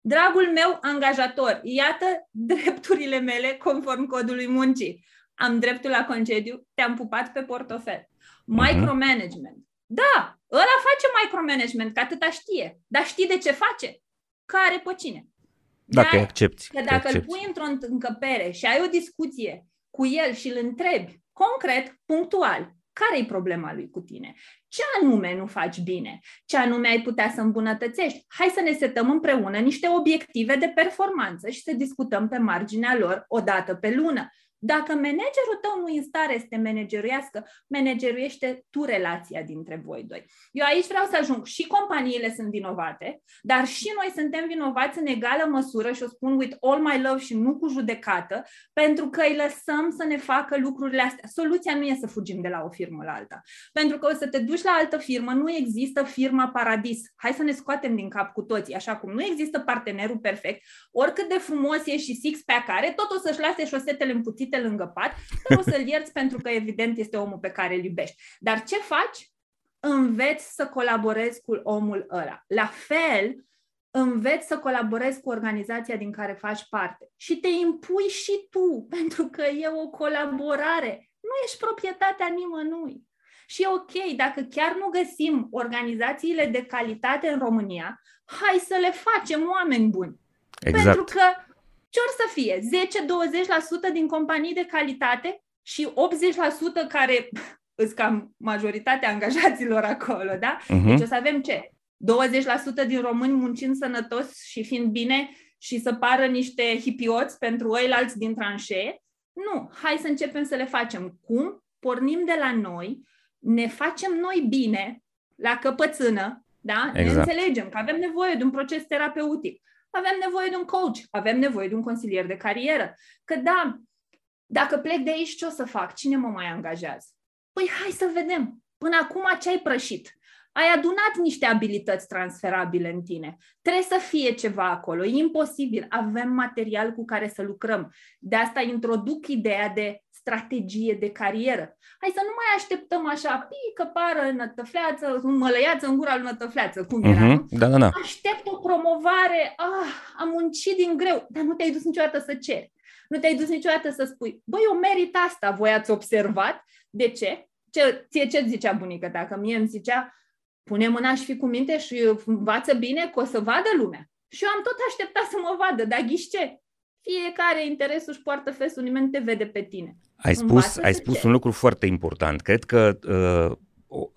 Dragul meu angajator, iată drepturile mele conform codului muncii. Am dreptul la concediu, te-am pupat pe portofel. Mhm. Micromanagement. Da, ăla face micromanagement, că atâta știe. Dar știi de ce face? Care pe cine? Dacă accepti. Că dacă accepti. îl pui într-o încăpere și ai o discuție cu el și îl întrebi concret, punctual, care e problema lui cu tine? Ce anume nu faci bine? Ce anume ai putea să îmbunătățești? Hai să ne setăm împreună niște obiective de performanță și să discutăm pe marginea lor o dată pe lună. Dacă managerul tău nu e în stare să te manageruiască, manageruiește tu relația dintre voi doi. Eu aici vreau să ajung. Și companiile sunt vinovate, dar și noi suntem vinovați în egală măsură și o spun with all my love și nu cu judecată, pentru că îi lăsăm să ne facă lucrurile astea. Soluția nu e să fugim de la o firmă la alta. Pentru că o să te duci la altă firmă, nu există firma paradis. Hai să ne scoatem din cap cu toții, așa cum nu există partenerul perfect, oricât de frumos e și six-pack are, tot o să-și lase șosetele împuțite uite lângă pat, dar o să-l ierți pentru că evident este omul pe care îl iubești. Dar ce faci? Înveți să colaborezi cu omul ăla. La fel, înveți să colaborezi cu organizația din care faci parte și te impui și tu, pentru că e o colaborare. Nu ești proprietatea nimănui. Și e ok, dacă chiar nu găsim organizațiile de calitate în România, hai să le facem oameni buni. Exact. Pentru că ce or să fie? 10-20% din companii de calitate și 80% care îți cam majoritatea angajaților acolo, da? Uh-huh. Deci o să avem ce? 20% din români muncind sănătos și fiind bine și să pară niște hipioți pentru ăilalți din tranșee? Nu, hai să începem să le facem. Cum? Pornim de la noi, ne facem noi bine, la căpățână, da? Exact. Ne înțelegem că avem nevoie de un proces terapeutic, avem nevoie de un coach, avem nevoie de un consilier de carieră. Că da, dacă plec de aici, ce o să fac? Cine mă mai angajează? Păi hai să vedem. Până acum ce ai prășit? Ai adunat niște abilități transferabile în tine. Trebuie să fie ceva acolo. E imposibil. Avem material cu care să lucrăm. De asta introduc ideea de strategie de carieră. Hai să nu mai așteptăm așa, pică, pară, nătăfleață, mălăiață în gura lui nătăfleață, cum era, uh-huh. Da, da, da. Aștept o promovare, ah, am muncit din greu, dar nu te-ai dus niciodată să ceri. Nu te-ai dus niciodată să spui, băi, eu merit asta, voi ați observat? De ce? Ce, ție ce zicea bunica ta? Că mie îmi zicea, pune mâna și fi cu minte și învață bine că o să vadă lumea. Și eu am tot așteptat să mă vadă, dar ghiște. Fiecare interesul își poartă fesul, nimeni nu te vede pe tine. Ai spus, ai spus un lucru foarte important. Cred că uh, o,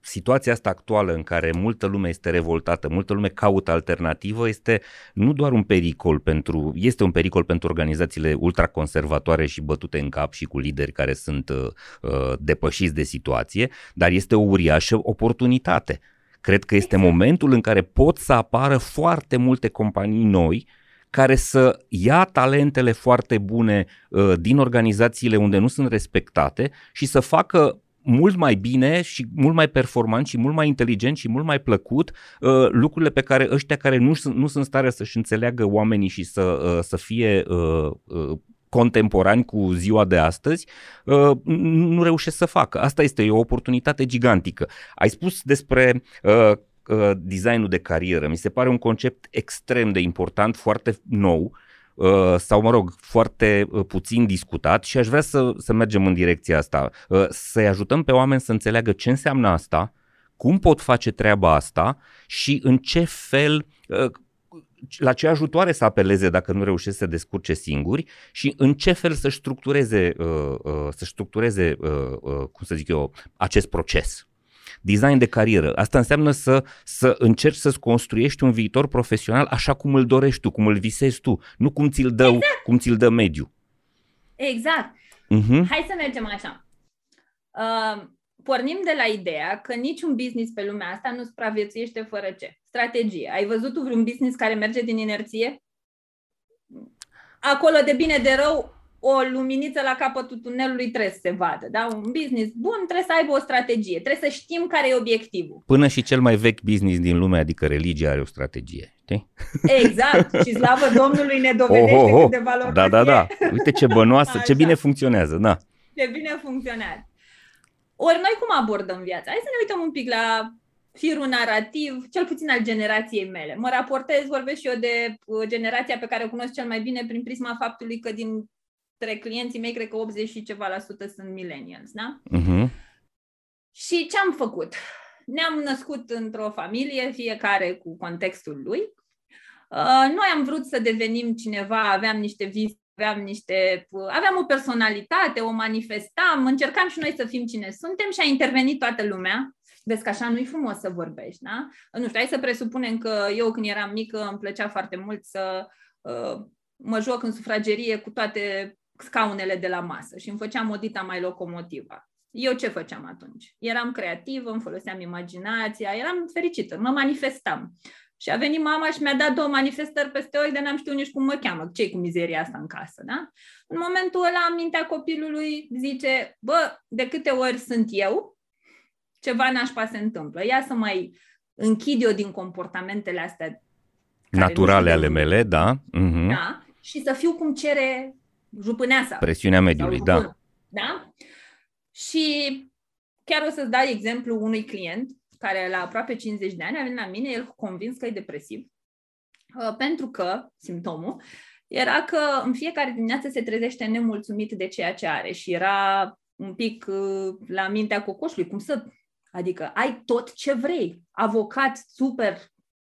situația asta actuală în care multă lume este revoltată, multă lume caută alternativă, este nu doar un pericol pentru, este un pericol pentru organizațiile ultraconservatoare și bătute în cap și cu lideri care sunt uh, uh, depășiți de situație, dar este o uriașă oportunitate. Cred că este momentul în care pot să apară foarte multe companii noi care să ia talentele foarte bune uh, din organizațiile unde nu sunt respectate și să facă mult mai bine și mult mai performant și mult mai inteligent și mult mai plăcut uh, lucrurile pe care ăștia care nu, sunt, nu sunt stare să-și înțeleagă oamenii și să, uh, să fie uh, uh, contemporani cu ziua de astăzi, uh, nu reușesc să facă. Asta este o oportunitate gigantică. Ai spus despre uh, uh, designul de carieră. Mi se pare un concept extrem de important, foarte nou Uh, sau, mă rog, foarte uh, puțin discutat și aș vrea să, să mergem în direcția asta, uh, să-i ajutăm pe oameni să înțeleagă ce înseamnă asta, cum pot face treaba asta și în ce fel, la ce ajutoare să apeleze dacă nu reușesc să descurce singuri și în ce fel să structureze, să structureze, cum să zic eu, acest proces design de carieră. Asta înseamnă să, să încerci să-ți construiești un viitor profesional așa cum îl dorești tu, cum îl visezi tu, nu cum ți-l dă, exact. cum ți-l dă mediu. Exact. Uh-huh. Hai să mergem așa. Uh, pornim de la ideea că niciun business pe lumea asta nu supraviețuiește fără ce? Strategie. Ai văzut tu vreun business care merge din inerție? Acolo de bine de rău o luminiță la capătul tunelului trebuie să se vadă. Da? Un business bun trebuie să aibă o strategie, trebuie să știm care e obiectivul. Până și cel mai vechi business din lume, adică religia, are o strategie. Știi? Exact. Și slavă Domnului ne dovedește oh, oh, oh. cât de valoros Da, da, da. Uite ce bănoasă, Așa. ce bine funcționează. Da. Ce bine funcționează. Ori noi cum abordăm viața? Hai să ne uităm un pic la firul narrativ, cel puțin al generației mele. Mă raportez, vorbesc și eu de uh, generația pe care o cunosc cel mai bine prin prisma faptului că din dintre clienții mei, cred că 80 și ceva la sută sunt millennials, da? Uh-huh. Și ce am făcut? Ne-am născut într-o familie, fiecare cu contextul lui. Uh, noi am vrut să devenim cineva, aveam niște vise, aveam niște, aveam o personalitate, o manifestam, încercam și noi să fim cine suntem și a intervenit toată lumea. Vezi că așa nu-i frumos să vorbești, da? Nu știu, hai să presupunem că eu când eram mică îmi plăcea foarte mult să uh, mă joc în sufragerie cu toate scaunele de la masă și îmi făceam odita mai locomotiva. Eu ce făceam atunci? Eram creativă, îmi foloseam imaginația, eram fericită, mă manifestam. Și a venit mama și mi-a dat două manifestări peste oi de n-am știut nici cum mă cheamă, ce cu mizeria asta în casă, da? În momentul ăla, în mintea copilului zice, bă, de câte ori sunt eu, ceva nașpa se întâmplă. Ia să mai închid eu din comportamentele astea naturale ale mele, da. Uh-huh. Da, și să fiu cum cere jupâneasa. Presiunea mediului, da. Da? Și chiar o să-ți dau exemplu unui client care la aproape 50 de ani a venit la mine, el convins că e depresiv, uh, pentru că simptomul era că în fiecare dimineață se trezește nemulțumit de ceea ce are și era un pic uh, la mintea cocoșului, cum să... Adică ai tot ce vrei. Avocat super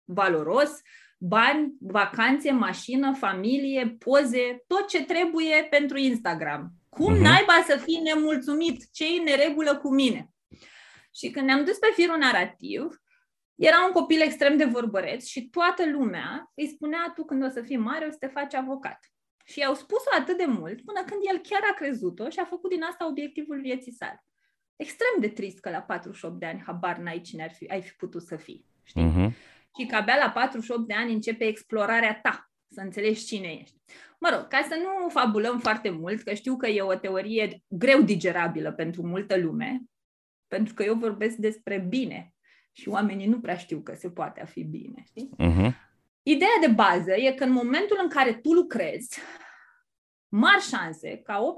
valoros, bani, vacanțe, mașină, familie, poze, tot ce trebuie pentru Instagram. Cum uh-huh. naiba să fii nemulțumit? Ce e neregulă cu mine? Și când ne-am dus pe firul narrativ, era un copil extrem de vorbăreț și toată lumea îi spunea, tu când o să fii mare o să te faci avocat. Și i-au spus-o atât de mult până când el chiar a crezut-o și a făcut din asta obiectivul vieții sale. Extrem de trist că la 48 de ani habar n-ai cine ar fi, ai fi putut să fii. Știi? Uh-huh. Și că abia la 48 de ani începe explorarea ta, să înțelegi cine ești. Mă rog, ca să nu fabulăm foarte mult, că știu că e o teorie greu digerabilă pentru multă lume, pentru că eu vorbesc despre bine și oamenii nu prea știu că se poate a fi bine, știi? Uh-huh. Ideea de bază e că în momentul în care tu lucrezi, mari șanse ca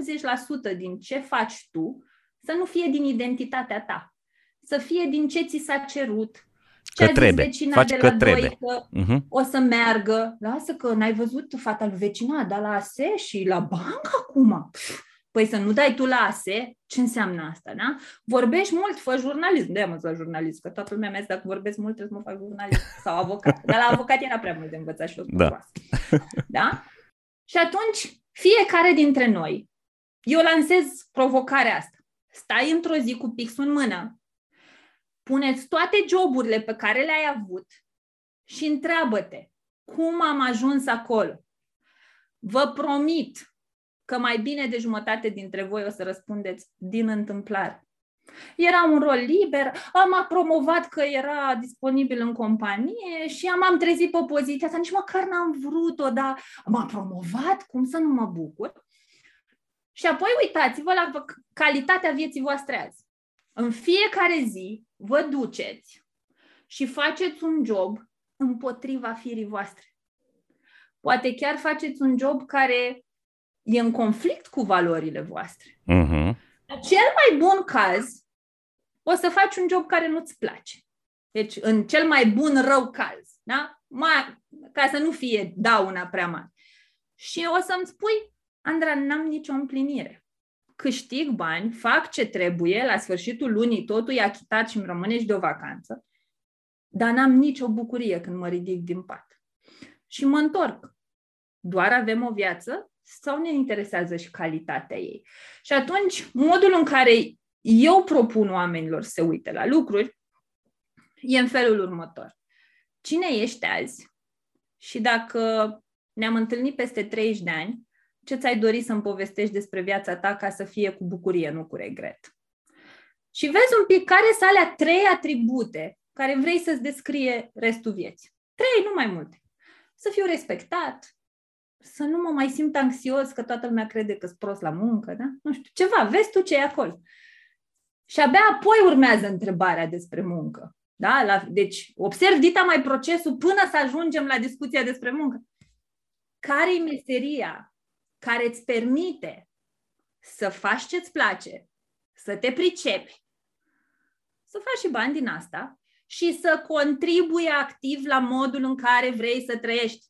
80% din ce faci tu să nu fie din identitatea ta, să fie din ce ți s-a cerut, ce că trebuie. vecina Faci de la că trebuie. Doi, că uh-huh. o să meargă. Lasă că n-ai văzut fata lui vecina, dar la ASE și la bancă acum. Păi să nu dai tu la ASE, ce înseamnă asta, da? Vorbești mult, fă jurnalism. De mă la jurnalism, că toată lumea mea dacă vorbesc mult trebuie să mă fac jurnalist sau avocat. Dar la avocat era prea mult de învățat și o da. da? Și atunci, fiecare dintre noi, eu lansez provocarea asta. Stai într-o zi cu pixul în mână, puneți toate joburile pe care le-ai avut și întreabă-te, cum am ajuns acolo? Vă promit că mai bine de jumătate dintre voi o să răspundeți din întâmplare. Era un rol liber, am promovat că era disponibil în companie și am, am trezit pe poziția asta, nici măcar n-am vrut-o, dar m-a promovat, cum să nu mă bucur? Și apoi uitați-vă la calitatea vieții voastre azi. În fiecare zi vă duceți și faceți un job împotriva firii voastre. Poate chiar faceți un job care e în conflict cu valorile voastre. Uh-huh. Cel mai bun caz, o să faci un job care nu-ți place. Deci, în cel mai bun rău caz, da? Mai, ca să nu fie dauna prea mare. Și o să-mi spui, Andra, n-am nicio împlinire. Câștig bani, fac ce trebuie, la sfârșitul lunii totul e achitat și îmi rămâne și de o vacanță, dar n-am nicio bucurie când mă ridic din pat. Și mă întorc. Doar avem o viață sau ne interesează și calitatea ei? Și atunci, modul în care eu propun oamenilor să se uite la lucruri e în felul următor. Cine ești azi? Și dacă ne-am întâlnit peste 30 de ani, ce ți-ai dori să-mi povestești despre viața ta ca să fie cu bucurie, nu cu regret? Și vezi un pic care sunt alea trei atribute care vrei să-ți descrie restul vieții. Trei, nu mai multe. Să fiu respectat, să nu mă mai simt anxios că toată lumea crede că sunt prost la muncă, da? Nu știu, ceva, vezi tu ce e acolo. Și abia apoi urmează întrebarea despre muncă. Da? La, deci, observ dita mai procesul până să ajungem la discuția despre muncă. Care e meseria care îți permite să faci ce-ți place, să te pricepi, să faci și bani din asta și să contribui activ la modul în care vrei să trăiești.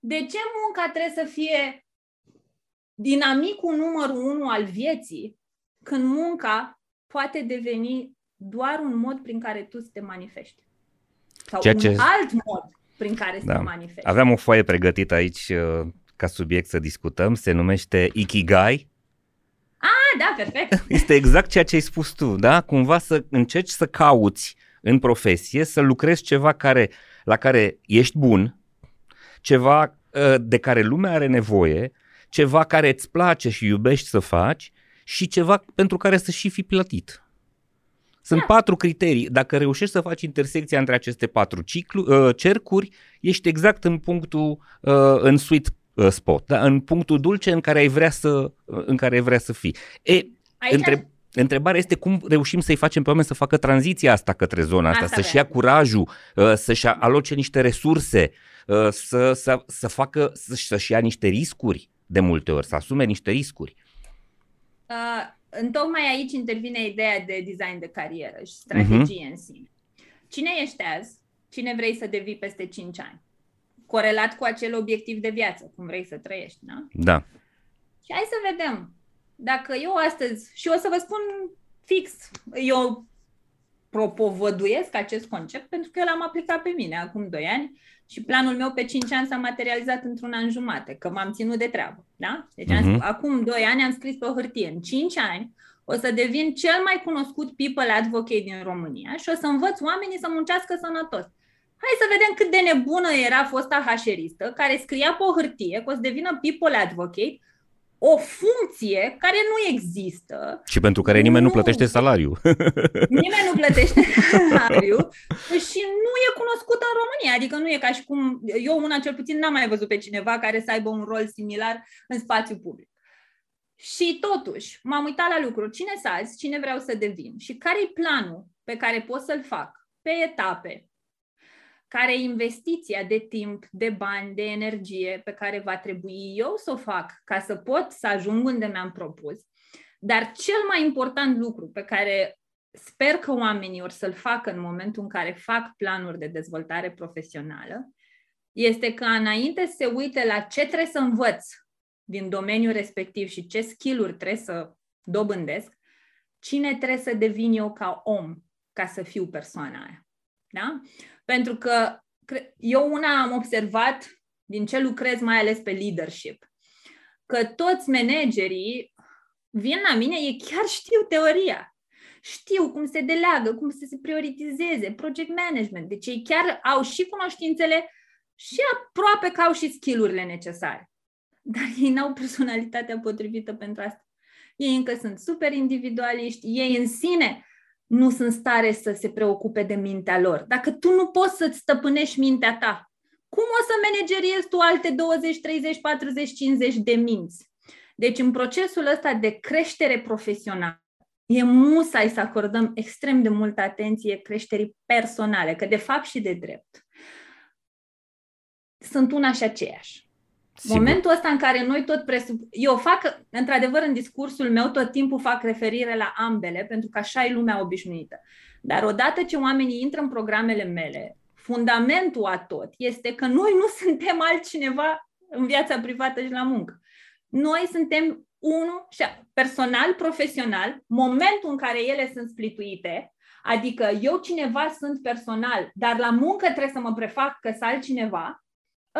De ce munca trebuie să fie dinamicul numărul unu al vieții, când munca poate deveni doar un mod prin care tu să te manifesti? Sau Ceea un ce... alt mod prin care să da. te manifesti. Aveam o foaie pregătită aici uh, ca subiect să discutăm, se numește Ikigai. Ah, da, perfect. Este exact ceea ce ai spus tu, da? Cumva să încerci să cauți în profesie, să lucrezi ceva care, la care ești bun, ceva uh, de care lumea are nevoie, ceva care îți place și iubești să faci și ceva pentru care să și fi plătit. Sunt da. patru criterii. Dacă reușești să faci intersecția între aceste patru ciclu, uh, cercuri, ești exact în punctul, uh, în sweet Uh, spot, da? în punctul dulce în care ai vrea să, uh, în care ai vrea să fii. E, între, întrebarea este cum reușim să-i facem pe oameni să facă tranziția asta către zona asta, asta să-și ia curajul, uh, să-și aloce niște resurse, să, să, să facă, să, să-și ia niște riscuri de multe ori, să asume niște riscuri. Uh, tocmai aici intervine ideea de design de carieră și strategie uh-huh. în sine. Cine ești azi? Cine vrei să devii peste 5 ani? Corelat cu acel obiectiv de viață, cum vrei să trăiești, da? Da. Și hai să vedem. Dacă eu astăzi, și o să vă spun fix, eu propovăduiesc acest concept pentru că eu l-am aplicat pe mine acum 2 ani și planul meu pe 5 ani s-a materializat într-un an jumate, că m-am ținut de treabă. Da? Deci uh-huh. am, mhm. acum 2 ani am scris pe o hârtie. În 5 ani o să devin cel mai cunoscut people advocate din România și o să învăț oamenii să muncească sănătos. Hai să vedem cât de nebună era fosta hașeristă care scria pe o hârtie că o să devină people advocate o funcție care nu există. Și pentru care nimeni nu, nu plătește salariu. Nimeni nu plătește salariu și nu e cunoscută în România. Adică nu e ca și cum... Eu una cel puțin n-am mai văzut pe cineva care să aibă un rol similar în spațiu public. Și totuși, m-am uitat la lucruri. Cine să azi, cine vreau să devin și care e planul pe care pot să-l fac pe etape, care e investiția de timp, de bani, de energie pe care va trebui eu să o fac ca să pot să ajung unde mi-am propus. Dar cel mai important lucru pe care sper că oamenii or să-l facă în momentul în care fac planuri de dezvoltare profesională este că înainte să se uite la ce trebuie să învăț din domeniul respectiv și ce skill-uri trebuie să dobândesc, cine trebuie să devin eu ca om ca să fiu persoana aia. Da? Pentru că eu una am observat din ce lucrez mai ales pe leadership, că toți managerii vin la mine, ei chiar știu teoria. Știu cum se deleagă, cum să se prioritizeze, project management. Deci ei chiar au și cunoștințele și aproape că au și skillurile necesare. Dar ei n-au personalitatea potrivită pentru asta. Ei încă sunt super individualiști, ei în sine nu sunt stare să se preocupe de mintea lor. Dacă tu nu poți să-ți stăpânești mintea ta, cum o să manageriezi tu alte 20, 30, 40, 50 de minți? Deci în procesul ăsta de creștere profesională, e musai să acordăm extrem de multă atenție creșterii personale, că de fapt și de drept sunt una și aceeași. Sigur. Momentul ăsta în care noi tot presup... Eu fac, într-adevăr, în discursul meu tot timpul fac referire la ambele, pentru că așa e lumea obișnuită. Dar odată ce oamenii intră în programele mele, fundamentul a tot este că noi nu suntem altcineva în viața privată și la muncă. Noi suntem unul și personal, profesional, momentul în care ele sunt splituite, adică eu cineva sunt personal, dar la muncă trebuie să mă prefac că sunt altcineva,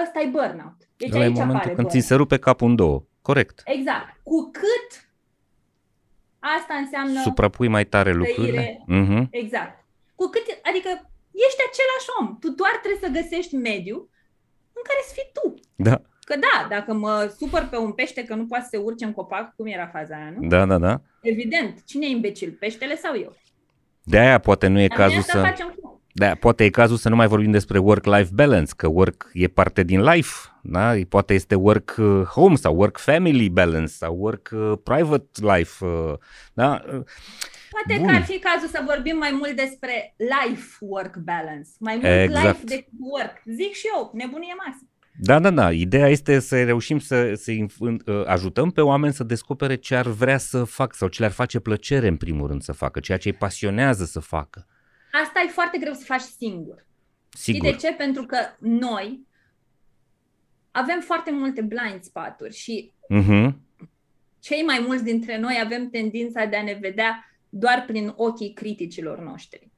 ăsta e burnout. Deci Ăla aici e momentul când ți se rupe capul în două. Corect. Exact. Cu cât asta înseamnă... Suprapui mai tare lucrurile. Uh-huh. Exact. Cu cât, adică ești același om. Tu doar trebuie să găsești mediu în care să fii tu. Da. Că da, dacă mă supăr pe un pește că nu poate să se urce în copac, cum era faza aia, nu? Da, da, da. Evident. Cine e imbecil? Peștele sau eu? De aia poate nu e Dar cazul să... Facem da, poate e cazul să nu mai vorbim despre work-life balance, că work e parte din life, da? Poate este work-home uh, sau work-family balance sau work-private uh, life, uh, da? Poate Bun. că ar fi cazul să vorbim mai mult despre life-work balance, mai mult exact. life decât work. Zic și eu, nebunie masă. Da, da, da. Ideea este să reușim să, să ajutăm pe oameni să descopere ce ar vrea să facă sau ce le-ar face plăcere în primul rând să facă, ceea ce îi pasionează să facă. Asta e foarte greu să faci singur. Sigur. Știi de ce? Pentru că noi avem foarte multe blind spoturi și uh-huh. cei mai mulți dintre noi avem tendința de a ne vedea doar prin ochii criticilor noștri.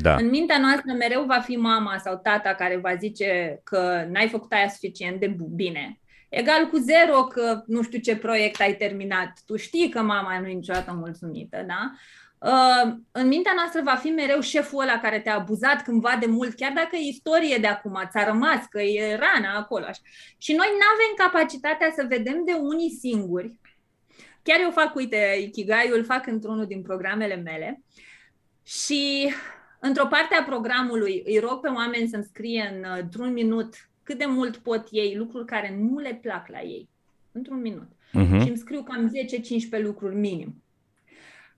Da. În mintea noastră mereu va fi mama sau tata care va zice că n-ai făcut aia suficient de bine. Egal cu zero că nu știu ce proiect ai terminat. Tu știi că mama nu e niciodată mulțumită, da? Uh, în mintea noastră va fi mereu șeful ăla care te-a abuzat cândva de mult, chiar dacă e istorie de acum, ți-a rămas, că e rana acolo. Așa. Și noi nu avem capacitatea să vedem de unii singuri. Chiar eu fac, uite, Ikigai, îl fac într-unul din programele mele și într-o parte a programului îi rog pe oameni să-mi scrie în, într-un minut cât de mult pot ei lucruri care nu le plac la ei. Într-un minut. Uh-huh. Și îmi scriu cam 10-15 lucruri minim.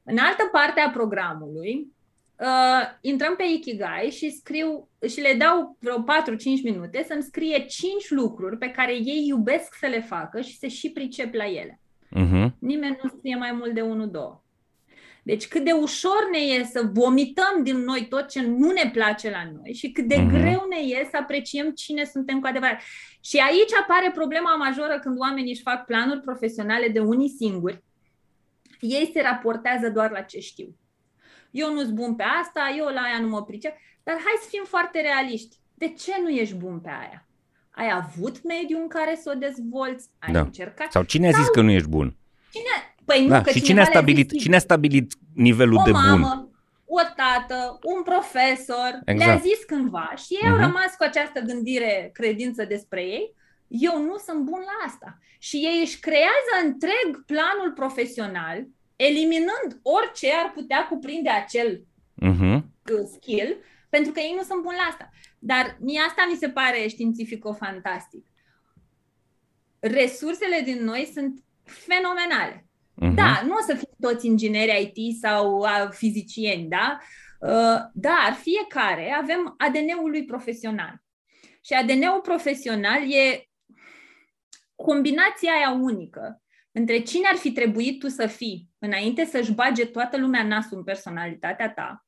În altă parte a programului, uh, intrăm pe Ikigai și scriu și le dau vreo 4-5 minute să-mi scrie 5 lucruri pe care ei iubesc să le facă și se și pricep la ele. Uh-huh. Nimeni nu scrie mai mult de 1-2. Deci cât de ușor ne e să vomităm din noi tot ce nu ne place la noi și cât de uh-huh. greu ne e să apreciem cine suntem cu adevărat. Și aici apare problema majoră când oamenii își fac planuri profesionale de unii singuri ei se raportează doar la ce știu. Eu nu-s bun pe asta, eu la aia nu mă pricep, dar hai să fim foarte realiști. De ce nu ești bun pe aia? Ai avut mediul în care să o dezvolți? Ai da. încercat? Sau cine a zis Sau... că nu ești bun? Cine? Păi nu, da. că și cine a, stabilit, zis... cine a stabilit nivelul o de mamă, bun? o tată, un profesor, exact. le-a zis cândva și ei uh-huh. au mhm. rămas cu această gândire, credință despre ei, eu nu sunt bun la asta. Și ei își creează întreg planul profesional, eliminând orice ar putea cuprinde acel uh-huh. skill, pentru că ei nu sunt buni la asta. Dar mie asta mi se pare științifico-fantastic. Resursele din noi sunt fenomenale. Uh-huh. Da, nu o să fim toți ingineri IT sau fizicieni, da? Uh, dar fiecare avem ADN-ul lui profesional. Și ADN-ul profesional e combinația aia unică între cine ar fi trebuit tu să fii înainte să-și bage toată lumea nasul în personalitatea ta,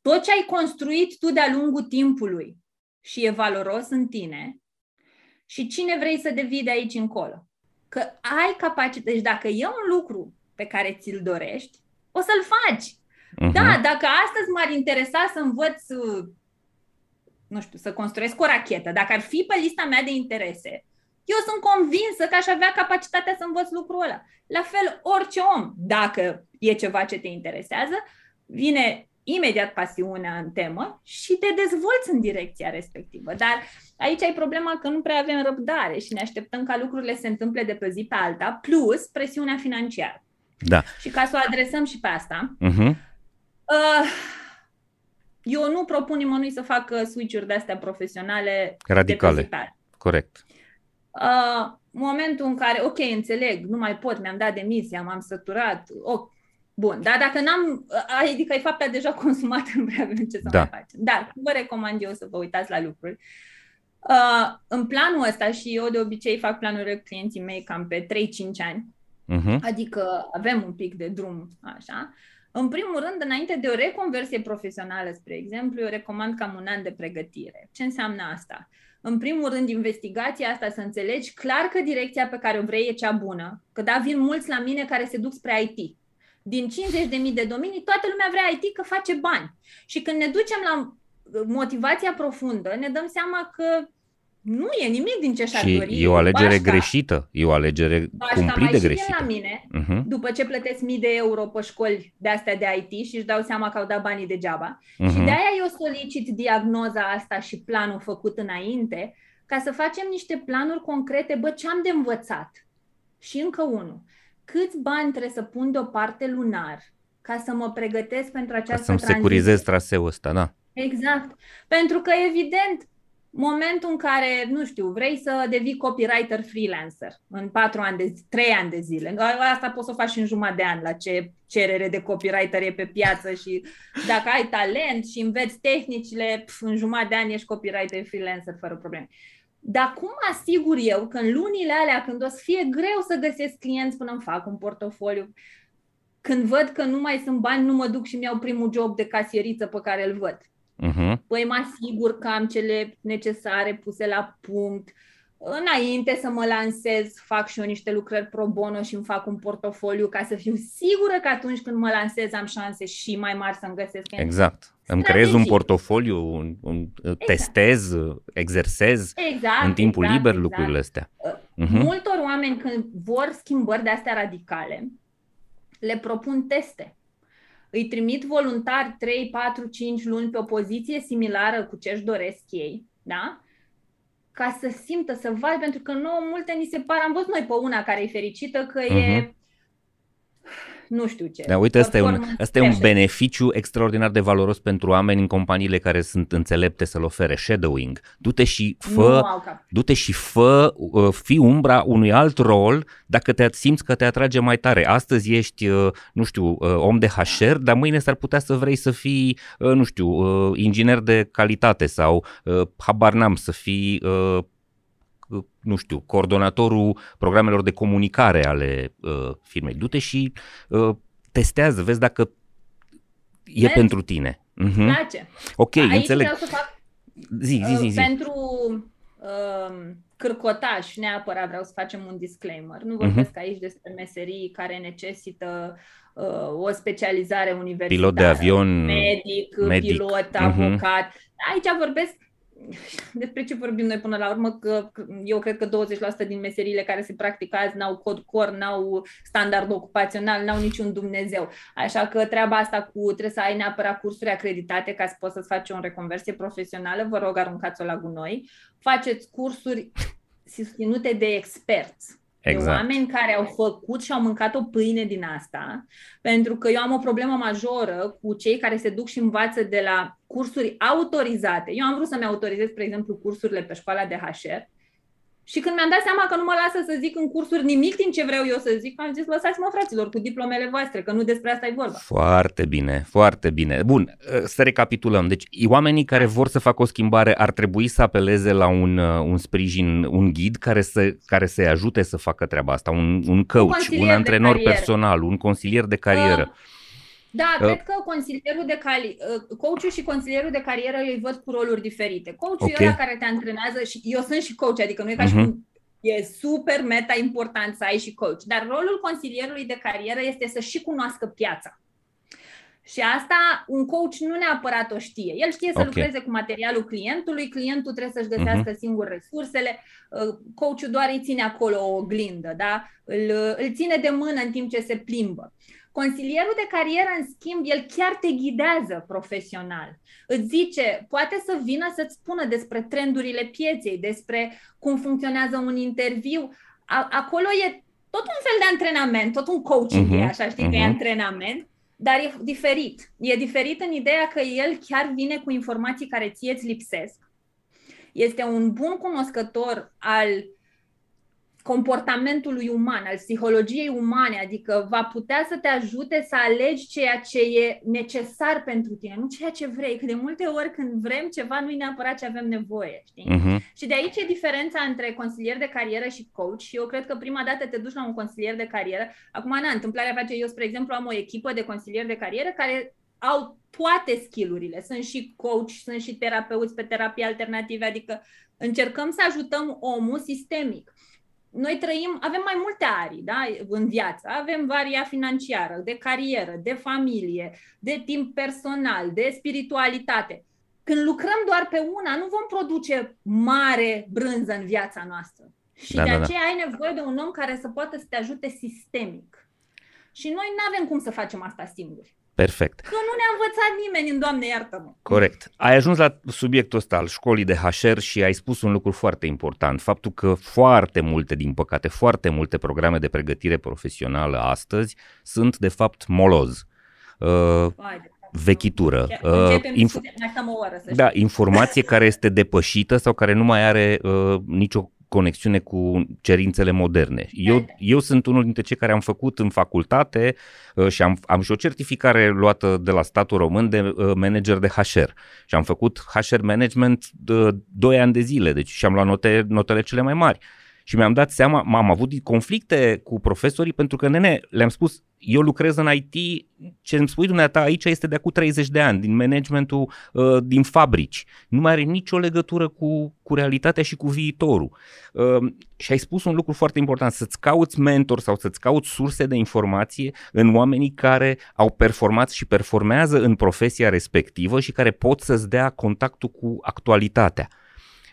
tot ce ai construit tu de-a lungul timpului și e valoros în tine și cine vrei să devii de aici încolo. Că ai capacitate, deci dacă e un lucru pe care ți-l dorești, o să-l faci. Uh-huh. Da, dacă astăzi m-ar interesa să învăț, nu știu, să construiesc o rachetă, dacă ar fi pe lista mea de interese, eu sunt convinsă că aș avea capacitatea să învăț lucrul ăla. La fel, orice om, dacă e ceva ce te interesează, vine imediat pasiunea în temă și te dezvolți în direcția respectivă. Dar aici ai problema că nu prea avem răbdare și ne așteptăm ca lucrurile să se întâmple de pe zi pe alta, plus presiunea financiară. Da. Și ca să o adresăm și pe asta, uh-huh. uh, eu nu propun nimănui să facă switch-uri de-astea profesionale radicale. De pe Corect. Uh, momentul în care, ok, înțeleg, nu mai pot, mi-am dat demisia, m-am săturat, oh, bun, dar dacă n-am, adică e fapta deja consumat, nu prea avem ce să da. mai facem. Dar vă recomand eu să vă uitați la lucruri. Uh, în planul ăsta, și eu de obicei fac planuri clienții mei cam pe 3-5 ani, uh-huh. adică avem un pic de drum, așa, în primul rând, înainte de o reconversie profesională, spre exemplu, eu recomand cam un an de pregătire. Ce înseamnă asta? Uh, în primul rând, investigația asta să înțelegi clar că direcția pe care o vrei e cea bună. Că da, vin mulți la mine care se duc spre IT. Din 50.000 de domenii, toată lumea vrea IT că face bani. Și când ne ducem la motivația profundă, ne dăm seama că nu e nimic din ce și-ar dori. e o alegere Bașca, greșită, e o alegere Bașca cumplit de greșită. la mine, uh-huh. după ce plătesc mii de euro pe școli de astea de IT și își dau seama că au dat banii degeaba. Uh-huh. Și de aia eu solicit diagnoza asta și planul făcut înainte, ca să facem niște planuri concrete, bă, ce am de învățat? Și încă unul, câți bani trebuie să pun deoparte lunar ca să mă pregătesc pentru această ca să-mi tranziție? securizez traseul ăsta, da. Exact. Pentru că, evident, momentul în care, nu știu, vrei să devii copywriter freelancer în patru ani de trei ani de zile. Asta poți să o faci și în jumătate de an la ce cerere de copywriter e pe piață și dacă ai talent și înveți tehnicile, pf, în jumătate de ani ești copywriter freelancer fără probleme. Dar cum asigur eu că în lunile alea, când o să fie greu să găsesc clienți până îmi fac un portofoliu, când văd că nu mai sunt bani, nu mă duc și mi-au primul job de casieriță pe care îl văd Uh-huh. Păi mă asigur că am cele necesare puse la punct. Înainte să mă lansez, fac și eu niște lucrări pro bono și îmi fac un portofoliu ca să fiu sigură că atunci când mă lansez am șanse și mai mari să-mi găsesc. Exact. Strategii. Îmi creez un portofoliu, un, un, exact. testez, exersez exact, în timpul exact, liber exact. lucrurile astea. Uh-huh. Multor oameni când vor schimbări de astea radicale, le propun teste îi trimit voluntar 3, 4, 5 luni pe o poziție similară cu ce își doresc ei, da? ca să simtă, să vadă, pentru că nouă multe ni se pare, am văzut noi pe una care e fericită că uh-huh. e mhm nu știu ce. Da, uite, ăsta e, un, ăsta e un beneficiu extraordinar de valoros pentru oameni în companiile care sunt înțelepte să-l ofere, shadowing. Du-te și fă, du-te și fă, uh, fi umbra unui alt rol dacă te simți că te atrage mai tare. Astăzi ești, uh, nu știu, uh, om de HR, dar mâine s-ar putea să vrei să fii, nu știu, inginer de calitate sau habar n-am, să fii nu știu, coordonatorul programelor de comunicare ale uh, firmei. Du-te și uh, testează, vezi dacă e Mergi. pentru tine. Uh-huh. Place. Ok, Aici înțeleg. Vreau să fac, zi, zi, zi, zi. Pentru uh, cârcotaș, neapărat vreau să facem un disclaimer. Nu vorbesc uh-huh. aici despre meserii care necesită uh, o specializare universitară. Pilot de avion, medic, medic. pilot, uh-huh. avocat. Aici vorbesc despre ce vorbim noi până la urmă, că eu cred că 20% din meserile care se practică azi n-au cod core, n-au standard ocupațional, n-au niciun Dumnezeu. Așa că treaba asta cu trebuie să ai neapărat cursuri acreditate ca să poți să-ți faci o reconversie profesională, vă rog aruncați-o la gunoi. Faceți cursuri susținute de experți Exact. De oameni care au făcut și au mâncat o pâine din asta, pentru că eu am o problemă majoră cu cei care se duc și învață de la cursuri autorizate. Eu am vrut să-mi autorizez, spre exemplu, cursurile pe școala de HR și când mi-am dat seama că nu mă lasă să zic în cursuri nimic din ce vreau eu să zic, am zis, lăsați-mă fraților cu diplomele voastre, că nu despre asta e vorba. Foarte bine, foarte bine. Bun, să recapitulăm. Deci oamenii care vor să facă o schimbare ar trebui să apeleze la un, uh, un sprijin, un ghid care, să, care să-i ajute să facă treaba asta, un, un coach, un, un antrenor personal, un consilier de carieră. Uh, da, uh, cred că consilierul de cali- uh, coachul și consilierul de carieră îi văd cu roluri diferite. Coachul okay. e ăla care te antrenează și eu sunt și coach, adică nu e ca uh-huh. și mhm. cum e super meta important să ai și coach, dar rolul consilierului de carieră este să și cunoască piața. Și asta un coach nu neapărat o știe. El știe să okay. lucreze cu materialul clientului, clientul trebuie să-și găsească uh-huh. singur resursele, uh, coachul doar îi ține acolo o oglindă, da? îl, îl ține de mână în timp ce se plimbă. Consilierul de carieră, în schimb, el chiar te ghidează profesional. Îți zice, poate să vină să-ți spună despre trendurile pieței, despre cum funcționează un interviu. A- acolo e tot un fel de antrenament, tot un coaching, uh-huh, așa știi uh-huh. că e mhm. antrenament, dar e diferit. E diferit în ideea că el chiar vine cu informații care ție îți lipsesc. Este un bun cunoscător al comportamentului uman, al psihologiei umane, adică va putea să te ajute să alegi ceea ce e necesar pentru tine, nu ceea ce vrei, că de multe ori când vrem ceva nu e neapărat ce avem nevoie, știi? Uh-huh. Și de aici e diferența între consilier de carieră și coach și eu cred că prima dată te duci la un consilier de carieră, acum, na, întâmplarea face, eu, spre exemplu, am o echipă de consilieri de carieră care au toate skillurile. Sunt și coach, sunt și terapeuți pe terapie alternative, adică încercăm să ajutăm omul sistemic noi trăim, avem mai multe arii da, în viață. Avem varia financiară, de carieră, de familie, de timp personal, de spiritualitate. Când lucrăm doar pe una, nu vom produce mare brânză în viața noastră. Și da, de da, da. aceea da. ai nevoie de un om care să poată să te ajute sistemic. Și noi nu avem cum să facem asta singuri. Perfect. Că nu ne-a învățat nimeni în Doamne iartă-mă. Corect. Ai ajuns la subiectul ăsta al școlii de HR și ai spus un lucru foarte important. Faptul că foarte multe, din păcate, foarte multe programe de pregătire profesională astăzi sunt de fapt moloz. Uh, vechitură. Uh, inf- oră, da, informație care este depășită sau care nu mai are uh, nicio conexiune cu cerințele moderne. Eu, eu sunt unul dintre cei care am făcut în facultate uh, și am, am și o certificare luată de la statul român de uh, manager de HR și am făcut HR management de 2 ani de zile, deci și am luat note, notele cele mai mari. Și mi-am dat seama, m-am avut conflicte cu profesorii pentru că, nene, le-am spus, eu lucrez în IT, ce îmi spui dumneata aici este de acum 30 de ani, din managementul uh, din fabrici. Nu mai are nicio legătură cu, cu realitatea și cu viitorul. Uh, și ai spus un lucru foarte important, să-ți cauți mentor sau să-ți cauți surse de informație în oamenii care au performat și performează în profesia respectivă și care pot să-ți dea contactul cu actualitatea.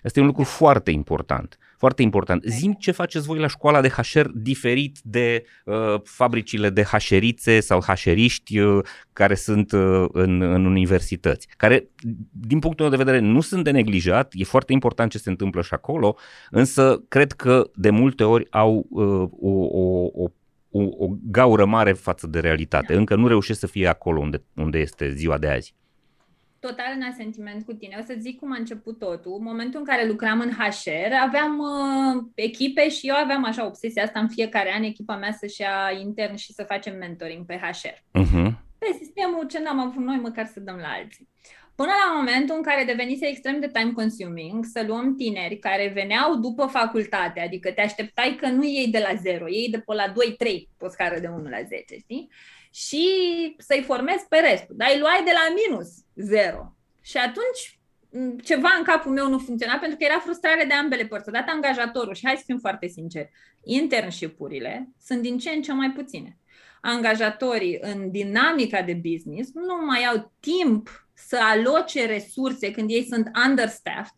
Asta e un lucru foarte important. Foarte important. Zim ce faceți voi la școala de HR diferit de uh, fabricile de hașerițe sau hașeriști uh, care sunt uh, în, în universități, care, din punctul meu de vedere, nu sunt de neglijat, e foarte important ce se întâmplă și acolo, însă cred că de multe ori au uh, o, o, o o, o gaură mare față de realitate. Încă nu reușesc să fie acolo unde, unde este ziua de azi total în asentiment cu tine. O să zic cum a început totul. În momentul în care lucram în HR, aveam uh, echipe și eu aveam așa obsesia asta în fiecare an, echipa mea să-și ia intern și să facem mentoring pe HR. Uh-huh. Mhm. Pe sistemul ce n-am avut noi, măcar să dăm la alții. Până la momentul în care devenise extrem de time consuming să luăm tineri care veneau după facultate, adică te așteptai că nu iei de la 0, iei de pe la 2-3 pe o scară de 1 la 10, știi? și să-i formezi pe restul. Dar îi luai de la minus zero. Și atunci ceva în capul meu nu funcționa pentru că era frustrare de ambele părți. Odată angajatorul, și hai să fim foarte sinceri, internship-urile sunt din ce în ce mai puține. Angajatorii în dinamica de business nu mai au timp să aloce resurse când ei sunt understaffed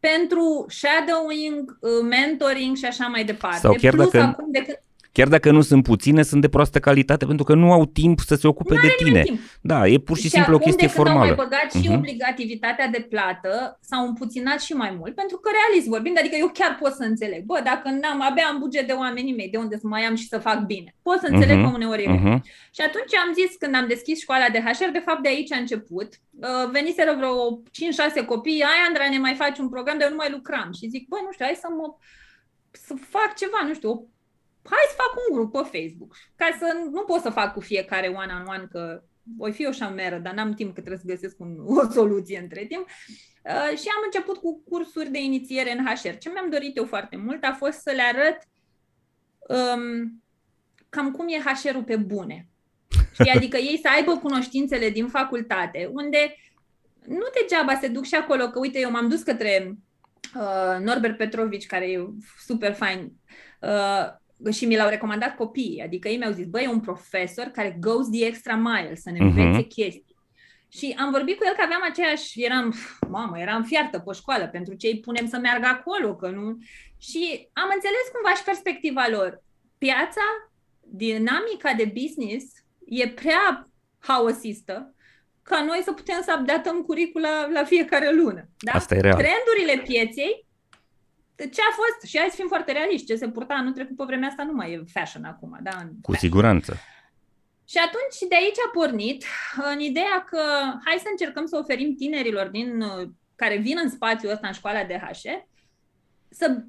pentru shadowing, uh, mentoring și așa mai departe. Sau chiar Plus dacă- acum de când Chiar dacă nu sunt puține, sunt de proastă calitate pentru că nu au timp să se ocupe de tine. timp. Da, e pur și simplu o acum, chestie de când au formală. mai băgat și Mhm. obligativitatea de plată, s-au împuținat și mai mult, pentru că realist vorbind, adică eu chiar pot să înțeleg. Bă, dacă n-am, abia am buget de oamenii mei, de unde să mai am și să fac bine. Pot să înțeleg Mhm. că uneori e greu. Mhm. Și atunci am zis, când am deschis școala de HR, de fapt de aici a început. Uh, Veniseră vreo 5-6 copii, ai Andra, ne mai faci un program, dar eu nu mai lucram. Și zic, băi, nu știu, hai să mă să fac ceva, nu știu, o- hai să fac un grup pe Facebook. Ca să nu pot să fac cu fiecare one-on-one, că voi fi o șameră, dar n-am timp că trebuie să găsesc un, o soluție între timp. Uh, și am început cu cursuri de inițiere în HR. Ce mi-am dorit eu foarte mult a fost să le arăt um, cam cum e HR-ul pe bune. Știi? Adică ei să aibă cunoștințele din facultate, unde nu degeaba se duc și acolo, că uite, eu m-am dus către uh, Norbert Petrovici, care e super fain, uh, și mi l-au recomandat copiii, adică ei mi-au zis, băi, e un profesor care goes the extra mile, să ne Mhm. învețe chestii. Și am vorbit cu el că aveam aceeași, eram, mamă, eram fiartă pe școală, pentru ce îi punem să meargă acolo, că nu... Și am înțeles cumva și perspectiva lor. Piața, dinamica de business e prea haosistă ca noi să putem să updatăm curicula la fiecare lună. Da? Asta e real. Trendurile pieței, ce a fost, și hai să fim foarte realiști, ce se purta anul trecut pe vremea asta nu mai e fashion acum. Da? În Cu fashion. siguranță. Și atunci de aici a pornit în ideea că hai să încercăm să oferim tinerilor din, uh, care vin în spațiul ăsta în școala de HR să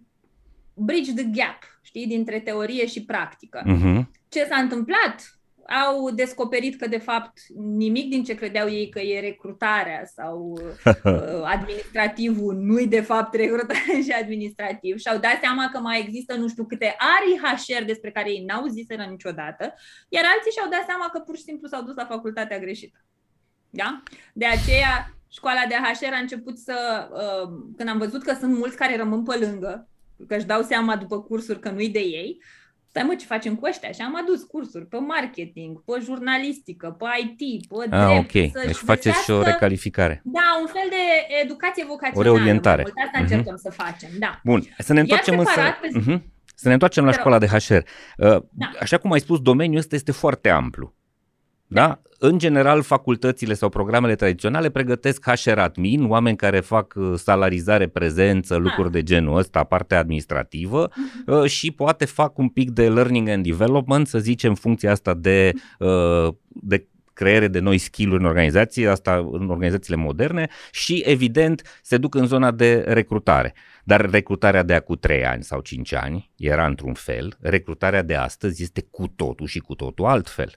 bridge the gap, știi, dintre teorie și practică. Mhm. Ce s-a întâmplat? Au descoperit că, de fapt, nimic din ce credeau ei că e recrutarea sau uh, administrativul nu-i, de fapt, recrutare și administrativ și au dat seama că mai există nu știu câte arii HR despre care ei n-au ziseră niciodată, iar alții și-au dat seama că pur și simplu s-au dus la facultatea greșită. Da? De aceea, școala de HR a început să, uh, când am văzut că sunt mulți care rămân pe lângă, că își dau seama după cursuri că nu-i de ei, stai mă, ce facem cu ăștia? Și am adus cursuri pe marketing, pe jurnalistică, pe IT, pe Ah, drept. ok. să-și Deci faceți și o găsească- recalificare. Da, un fel de educație vocațională. O reorientare. mai mult. Asta Mhm. încercăm să facem, da. Bun, să ne întoarcem însă... separat, pe- Mhm. Să ne întoarcem la Te rog. școala de HR. Uh, Da. Așa cum ai spus, domeniul ăsta este foarte amplu. Da? În general, facultățile sau programele tradiționale pregătesc HR admin, oameni care fac uh, salarizare, prezență, lucruri de genul ăsta, partea administrativă Mhm. uh, și poate fac un pic de learning and development, să zicem, funcția asta de, uh, de creare de noi skill-uri în organizații, asta în organizațiile moderne și, evident, se duc în zona de recrutare. Dar recrutarea de acum 3 ani sau 5 ani era într-un fel, recrutarea de astăzi este cu totul și cu totul altfel.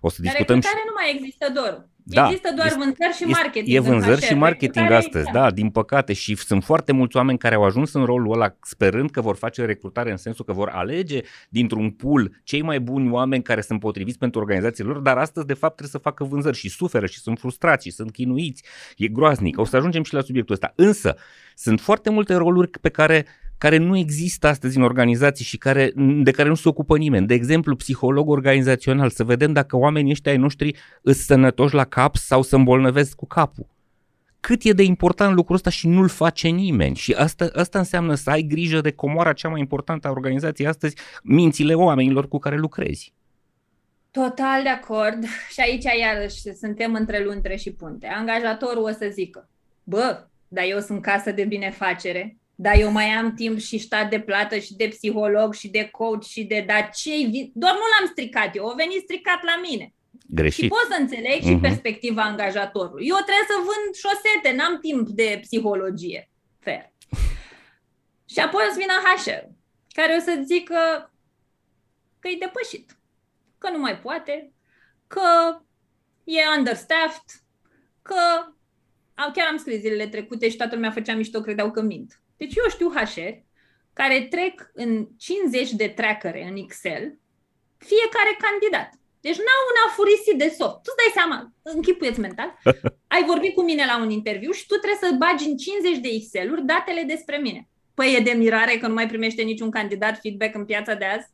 O să Dar discutăm și recrutare nu mai există doar. Da, există doar este- vânzări și este- marketing. E în vânzări HR. și marketing Recrutare, astăzi, da, din păcate. Și sunt foarte mulți oameni care au ajuns în rolul ăla sperând că vor face recrutare în sensul că vor alege dintr-un pool cei mai buni oameni care sunt potriviți pentru organizațiile lor, dar astăzi de fapt trebuie să facă vânzări și suferă și sunt frustrați și sunt chinuiți. E groaznic. O să ajungem și la subiectul ăsta. Însă, sunt foarte multe roluri pe care care nu există astăzi în organizații și care, de care nu se ocupă nimeni. De exemplu, psiholog organizațional, să vedem dacă oamenii ăștia ai noștri îs sănătoși la cap sau se îmbolnăvesc cu capul. Cât e de important lucrul ăsta și nu-l face nimeni. Și asta, asta înseamnă să ai grijă de comoara cea mai importantă a organizației astăzi, mințile oamenilor cu care lucrezi. Total de acord. Și aici, iarăși, suntem între luntre și punte. Angajatorul o să zică, bă, dar eu sunt casă de binefacere, dar eu mai am timp și stat de plată și de psiholog și de coach și de dar ce Doar nu l-am stricat eu, o venit stricat la mine. Greșit. Și pot să înțeleg și Mhm. perspectiva angajatorului. Eu trebuie să vând șosete, n-am timp de psihologie. Fair. Și apoi o să vină HR, care o să zică că e depășit, că nu mai poate, că e understaffed, că au, chiar am scris zilele trecute și toată lumea făcea mișto, credeau că mint. Deci eu știu HR care trec în 50 de trackere în Excel fiecare candidat. Deci n-au un afurisit de soft. Tu îți dai seama, închipuieți mental, ai vorbit cu mine la un interviu și tu trebuie să bagi în 50 de Excel-uri datele despre mine. Păi e de mirare că nu mai primește niciun candidat feedback în piața de azi?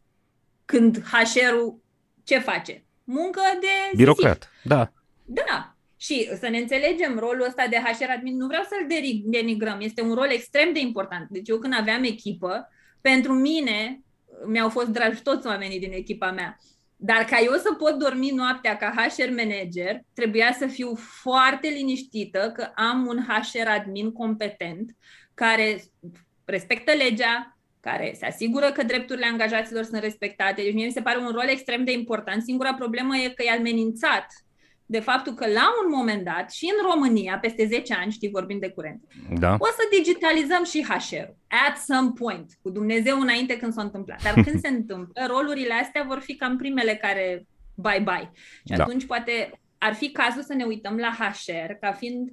Când HR-ul ce face? Muncă de Birocrat, da. Da. Și să ne înțelegem, rolul ăsta de HR admin, nu vreau să-l denigrăm, este un rol extrem de important. Deci eu când aveam echipă, pentru mine mi-au fost dragi toți oamenii din echipa mea. Dar ca eu să pot dormi noaptea ca HR manager, trebuia să fiu foarte liniștită că am un HR admin competent care respectă legea, care se asigură că drepturile angajaților sunt respectate. Deci mie mi se pare un rol extrem de important. Singura problemă e că e amenințat de faptul că la un moment dat și în România, peste 10 ani, știi, vorbim de curent, da. o să digitalizăm și HR-ul. At some point, cu Dumnezeu înainte când s-a întâmplat. Dar când se întâmplă, rolurile astea vor fi cam primele care bye-bye. Și da. atunci poate ar fi cazul să ne uităm la HR ca fiind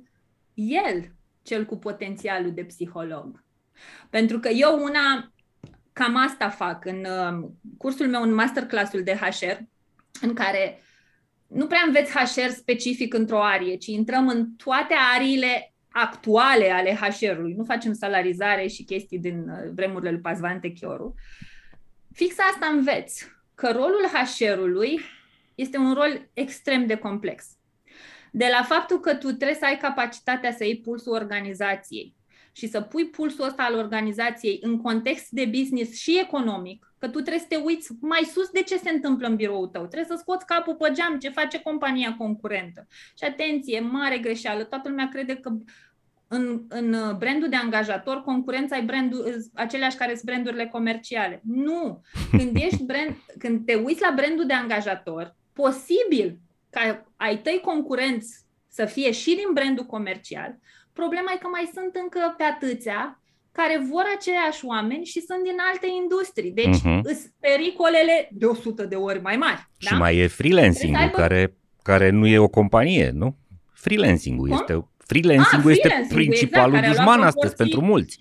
el cel cu potențialul de psiholog. Pentru că eu una, cam asta fac în uh, cursul meu, în masterclassul de HR, în care nu prea înveți HR specific într-o arie, ci intrăm în toate ariile actuale ale HR-ului. Nu facem salarizare și chestii din uh, vremurile lui Pazvan Techioru. Fix asta înveți, că rolul HR-ului este un rol extrem de complex. De la faptul că tu trebuie să ai capacitatea să iei pulsul organizației, și să pui pulsul ăsta al organizației în context de business și economic, că tu trebuie să te uiți mai sus de ce se întâmplă în biroul tău, trebuie să scoți capul pe geam ce face compania concurentă. Și atenție, mare greșeală, toată lumea crede că în, în brandul de angajator, concurența e brandul, aceleași care sunt brandurile comerciale. Nu! Când, ești brand, când te uiți la brandul de angajator, posibil ca ai tăi concurenți să fie și din brandul comercial, Problema e că mai sunt încă pe atâția care vor aceiași oameni și sunt din alte industrii. Deci uh-huh. îs pericolele de 100 de ori mai mari. Și da? mai e freelancing aibă... care, care nu e o companie, nu? Freelancing-ul Cum? este freelancing-ul ah, este freelancing principalul exact, dușman proporții... astăzi pentru mulți.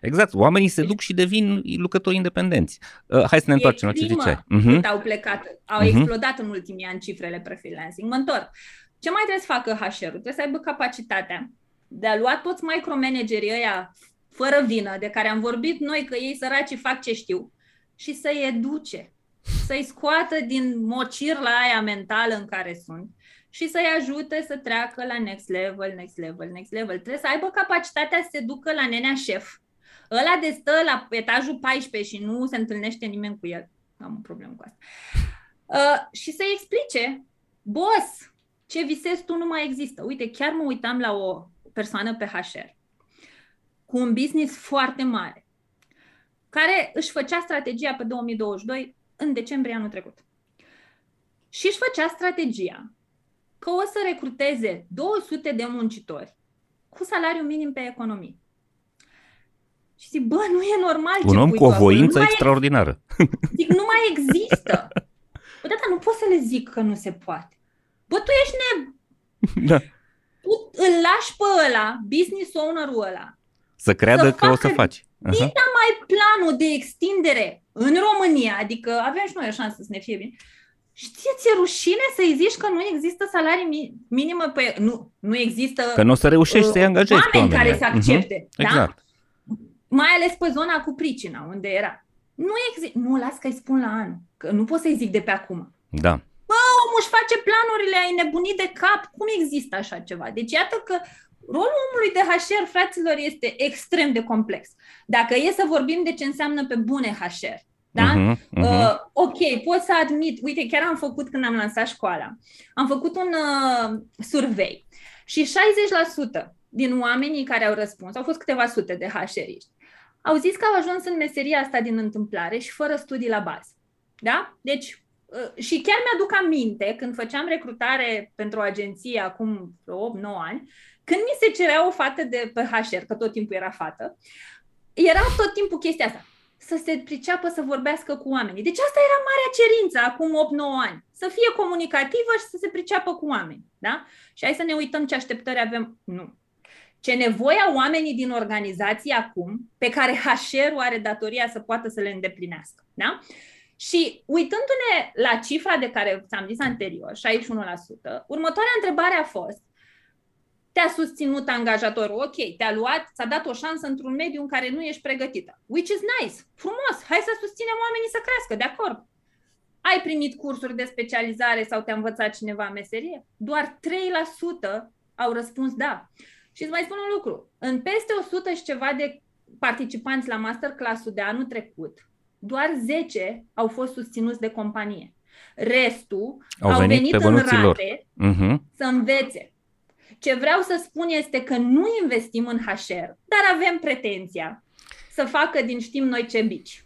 Exact, oamenii se duc și devin lucrători independenți. Uh, hai să ne întoarcem la ce ziceai. Uh-huh. au plecat, au uh-huh. explodat în ultimii ani cifrele pe freelancing. Mă întorc. Ce mai trebuie să facă HR-ul? Trebuie să aibă capacitatea de a lua toți micromanagerii ăia fără vină, de care am vorbit noi că ei săraci fac ce știu, și să-i educe, să-i scoată din mocir la aia mentală în care sunt și să-i ajute să treacă la next level, next level, next level. Trebuie să aibă capacitatea să se ducă la nenea șef. Ăla de stă la etajul 14 și nu se întâlnește nimeni cu el. Am o problemă cu asta. Uh, și să-i explice, boss, ce visezi tu nu mai există. Uite, chiar mă uitam la o persoană pe HR cu un business foarte mare, care își făcea strategia pe 2022 în decembrie anul trecut. Și își făcea strategia că o să recruteze 200 de muncitori cu salariu minim pe economie. Și zic, bă, nu e normal Un om cu o voință extraordinară. E... Zic, nu mai există. Bă, da, nu pot să le zic că nu se poate. Bă, tu ești ne... Da tu îl lași pe ăla, business owner-ul ăla, să creadă să că o să faci. Uh-huh. mai planul de extindere în România, adică avem și noi o șansă să ne fie bine, Știi, ți-e rușine să-i zici că nu există salarii minime pe... Nu, nu există... Că nu o să reușești uh, să-i angajezi oameni pe care să mhm. accepte. Uh-huh. Da? Exact. Mai ales pe zona cu pricina, unde era. Nu există... Nu, las că-i spun la an. Că nu pot să-i zic de pe acum. Da omul își face planurile, ai nebunit de cap, cum există așa ceva? Deci iată că rolul omului de HR, fraților, este extrem de complex. Dacă e să vorbim de ce înseamnă pe bune HR, da? Uh-huh, uh-huh. Uh, ok, pot să admit, uite, chiar am făcut când am lansat școala, am făcut un uh, survey și 60% din oamenii care au răspuns, au fost câteva sute de HR-iști, au zis că au ajuns în meseria asta din întâmplare și fără studii la bază. Da? Deci Uh, și chiar mi-aduc aminte, când făceam recrutare pentru o agenție acum 8-9 ani, când mi se cerea o fată de pe HR, că tot timpul era fată, era tot timpul chestia asta să se priceapă să vorbească cu oamenii. Deci asta era marea cerință acum 8-9 ani. Să fie comunicativă și să se priceapă cu oameni. Da? Și hai să ne uităm ce așteptări avem. Nu. Ce nevoie au oamenii din organizație acum, pe care HR-ul are datoria să poată să le îndeplinească. Da? Și uitându-ne la cifra de care ți-am zis anterior, 61%, următoarea întrebare a fost te-a susținut angajatorul, ok, te-a luat, ți-a dat o șansă într-un mediu în care nu ești pregătită. Which is nice, frumos, hai să susținem oamenii să crească, de acord. ai primit cursuri de specializare sau te-a învățat cineva meserie? Doar 3% au răspuns da. Și îți mai spun un lucru. În peste 100 și ceva de participanți la masterclass-ul de anul trecut, doar 10 au fost susținuți de companie. Restul au, au venit, venit în rate uh-huh. să învețe. Ce vreau să spun este că nu investim în HR, dar avem pretenția să facă din știm noi ce bici.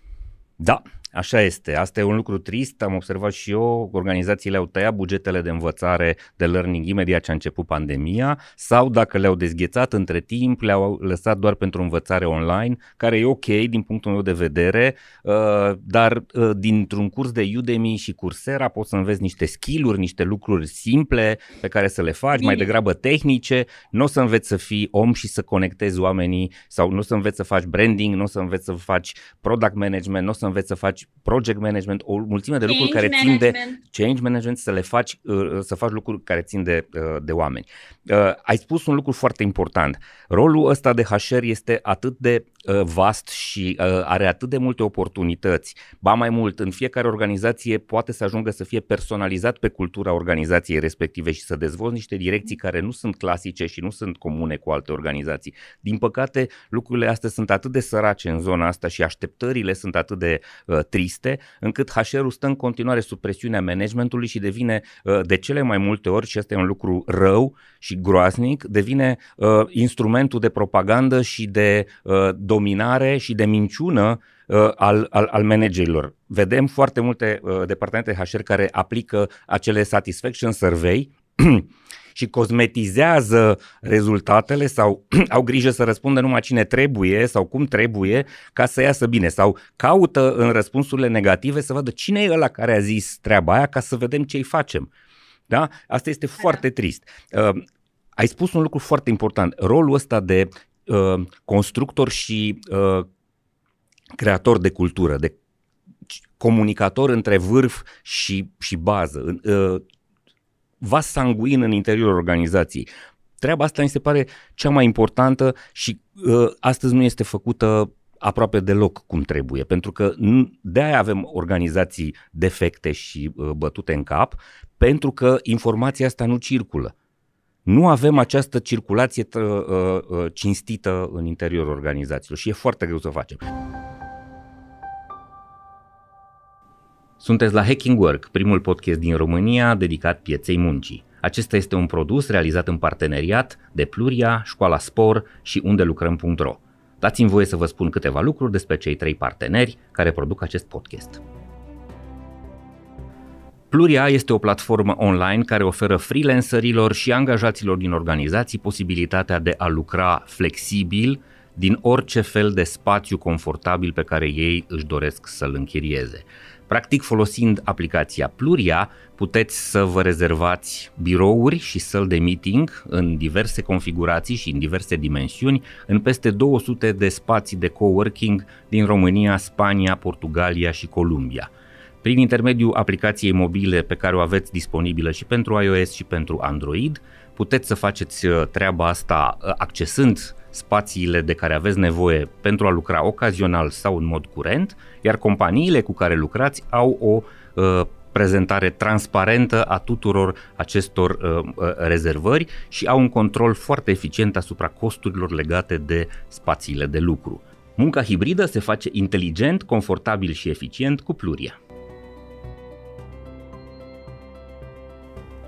Da, Așa este, asta e un lucru trist, am observat și eu, organizațiile au tăiat bugetele de învățare de learning imediat ce a început pandemia sau dacă le-au dezghețat între timp, le-au lăsat doar pentru învățare online, care e ok din punctul meu de vedere, uh, dar uh, dintr-un curs de Udemy și Coursera poți să înveți niște skill-uri, niște lucruri simple pe care să le faci, Bine. mai degrabă tehnice, nu o să înveți să fii om și să conectezi oamenii sau nu o să înveți să faci branding, nu o să înveți să faci product management, nu o să înveți să faci project management, o mulțime de lucruri care țin de change management, să le faci, uh, să faci lucruri care țin de, uh, de oameni. Uh, ai spus un lucru foarte important. Rolul ăsta de HR este atât de vast și are atât de multe oportunități. Ba mai mult, în fiecare organizație poate să ajungă să fie personalizat pe cultura organizației respective și să dezvolți niște direcții care nu sunt clasice și nu sunt comune cu alte organizații. Din păcate, lucrurile astea sunt atât de sărace în zona asta și așteptările sunt atât de uh, triste, încât HR-ul stă în continuare sub presiunea managementului și devine uh, de cele mai multe ori, și asta e un lucru rău și groaznic, devine uh, instrumentul de propagandă și de uh, dominare și de minciună uh, al, al, al managerilor. Vedem foarte multe uh, departamente HR care aplică acele satisfaction survey și cosmetizează rezultatele sau au grijă să răspundă numai cine trebuie sau cum trebuie ca să iasă bine sau caută în răspunsurile negative să vadă cine e ăla care a zis treaba aia ca să vedem ce-i facem. Da? Asta este foarte trist. Uh, ai spus un lucru foarte important. Rolul ăsta de uh, constructor și uh, creator de cultură, de comunicator între vârf și, și bază, uh, vas sanguin în interiorul organizației. Treaba asta mi se pare cea mai importantă și uh, astăzi nu este făcută aproape deloc cum trebuie, pentru că de aia avem organizații defecte și uh, bătute în cap, pentru că informația asta nu circulă. Nu avem această circulație uh, uh, cinstită în interiorul organizațiilor și e foarte greu să facem. Sunteți la Hacking Work, primul podcast din România dedicat pieței muncii. Acesta este un produs realizat în parteneriat de Pluria, Școala Spor și unde lucrăm.ro. Dați-mi voie să vă spun câteva lucruri despre cei trei parteneri care produc acest podcast. Pluria este o platformă online care oferă freelancerilor și angajaților din organizații posibilitatea de a lucra flexibil din orice fel de spațiu confortabil pe care ei își doresc să-l închirieze. Practic, folosind aplicația Pluria, puteți să vă rezervați birouri și săli de meeting în diverse configurații și în diverse dimensiuni în peste 200 de spații de coworking din România, Spania, Portugalia și Columbia. Prin intermediul aplicației mobile pe care o aveți disponibilă și pentru iOS și pentru Android, puteți să faceți uh, treaba asta uh, accesând spațiile de care aveți nevoie pentru a lucra ocazional sau în mod curent, iar companiile cu care lucrați au o uh, prezentare transparentă a tuturor acestor uh, uh, rezervări și au un control foarte eficient asupra costurilor legate de spațiile de lucru. Munca hibridă se face inteligent, confortabil și eficient cu Pluria.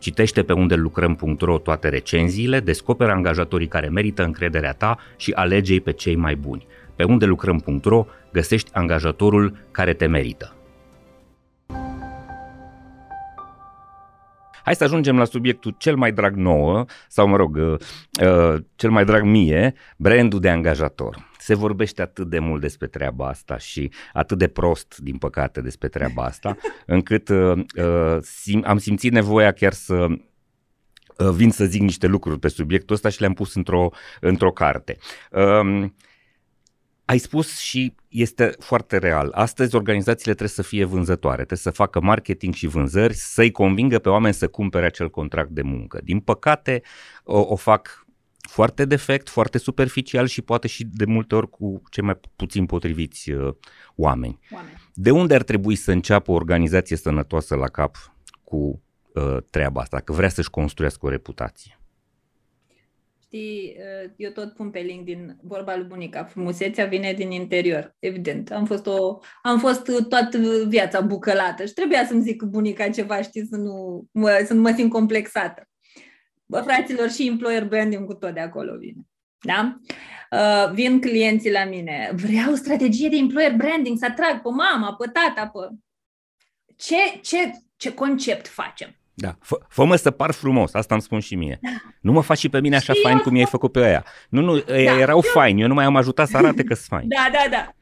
Citește pe unde lucrăm.ro toate recenziile, descoperă angajatorii care merită încrederea ta și alege-i pe cei mai buni. Pe unde lucrăm.ro găsești angajatorul care te merită. Hai să ajungem la subiectul cel mai drag nouă, sau mă rog, uh, uh, cel mai drag mie, brandul de angajator. Se vorbește atât de mult despre treaba asta și atât de prost, din păcate, despre treaba asta, încât uh, uh, sim- am simțit nevoia chiar să uh, vin să zic niște lucruri pe subiectul ăsta și le-am pus într-o, într-o carte. Uh, ai spus și este foarte real. Astăzi organizațiile trebuie să fie vânzătoare, trebuie să facă marketing și vânzări, să-i convingă pe oameni să cumpere acel contract de muncă. Din păcate, o, o fac foarte defect, foarte superficial și poate și de multe ori cu cei mai puțin potriviți uh, oameni. oameni. De unde ar trebui să înceapă o organizație sănătoasă la cap cu uh, treaba asta, că vrea să-și construiască o reputație? Știi, uh, eu tot pun pe LinkedIn vorba lui bunica, frumusețea vine din interior, evident. Am fost, o, am fost toată viața bucălată și trebuia să-mi zic bunica ceva, știi, să nu mă, să nu mă simt complexată. Bă, fraților, și employer branding cu tot de acolo vine. Da? Uh, vin clienții la mine, vreau strategie de employer branding, să atrag pe mama, pe tata, pe... Ce, ce, ce concept facem? Da, fă, fă-mă să par frumos, asta îmi spun și mie. Da. Nu mă faci și pe mine așa și fain cum i-ai făcut pe aia. Nu, nu, da, erau eu... faini, eu nu mai am ajutat să arate că sunt faini. Da, da, da.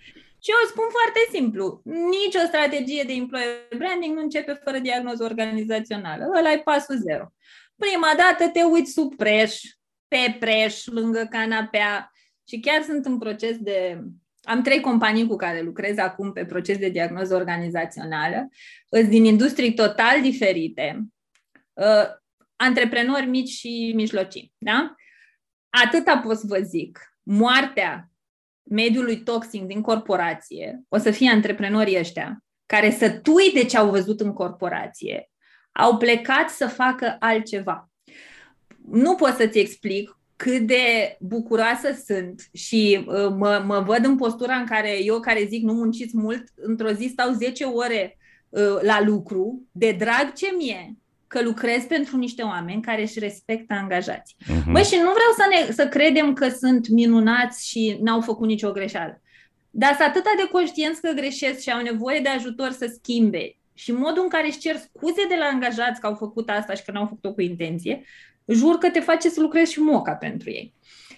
Și eu spun foarte simplu, nicio strategie de employer branding nu începe fără diagnoză organizațională. Ăla e pasul zero. Prima dată te uiți sub preș, pe preș, lângă canapea și chiar sunt în proces de... Am trei companii cu care lucrez acum pe proces de diagnoză organizațională, sunt din industrii total diferite, uh, antreprenori mici și mijlocii. Da? Atâta pot să vă zic. Moartea mediului toxic din corporație o să fie antreprenorii ăștia care să tui de ce au văzut în corporație, au plecat să facă altceva. Nu pot să-ți explic cât de bucuroasă sunt și uh, mă, mă văd în postura în care eu, care zic nu munciți mult, într-o zi stau 10 ore uh, la lucru, de drag ce mie, că lucrez pentru niște oameni care își respectă angajații. Uh-huh. Băi, și nu vreau să, ne, să credem că sunt minunați și n-au făcut nicio greșeală. Dar sunt atâta de conștienți că greșesc și au nevoie de ajutor să schimbe și modul în care își cer scuze de la angajați că au făcut asta și că n-au făcut-o cu intenție, jur că te face să lucrezi și moca pentru ei.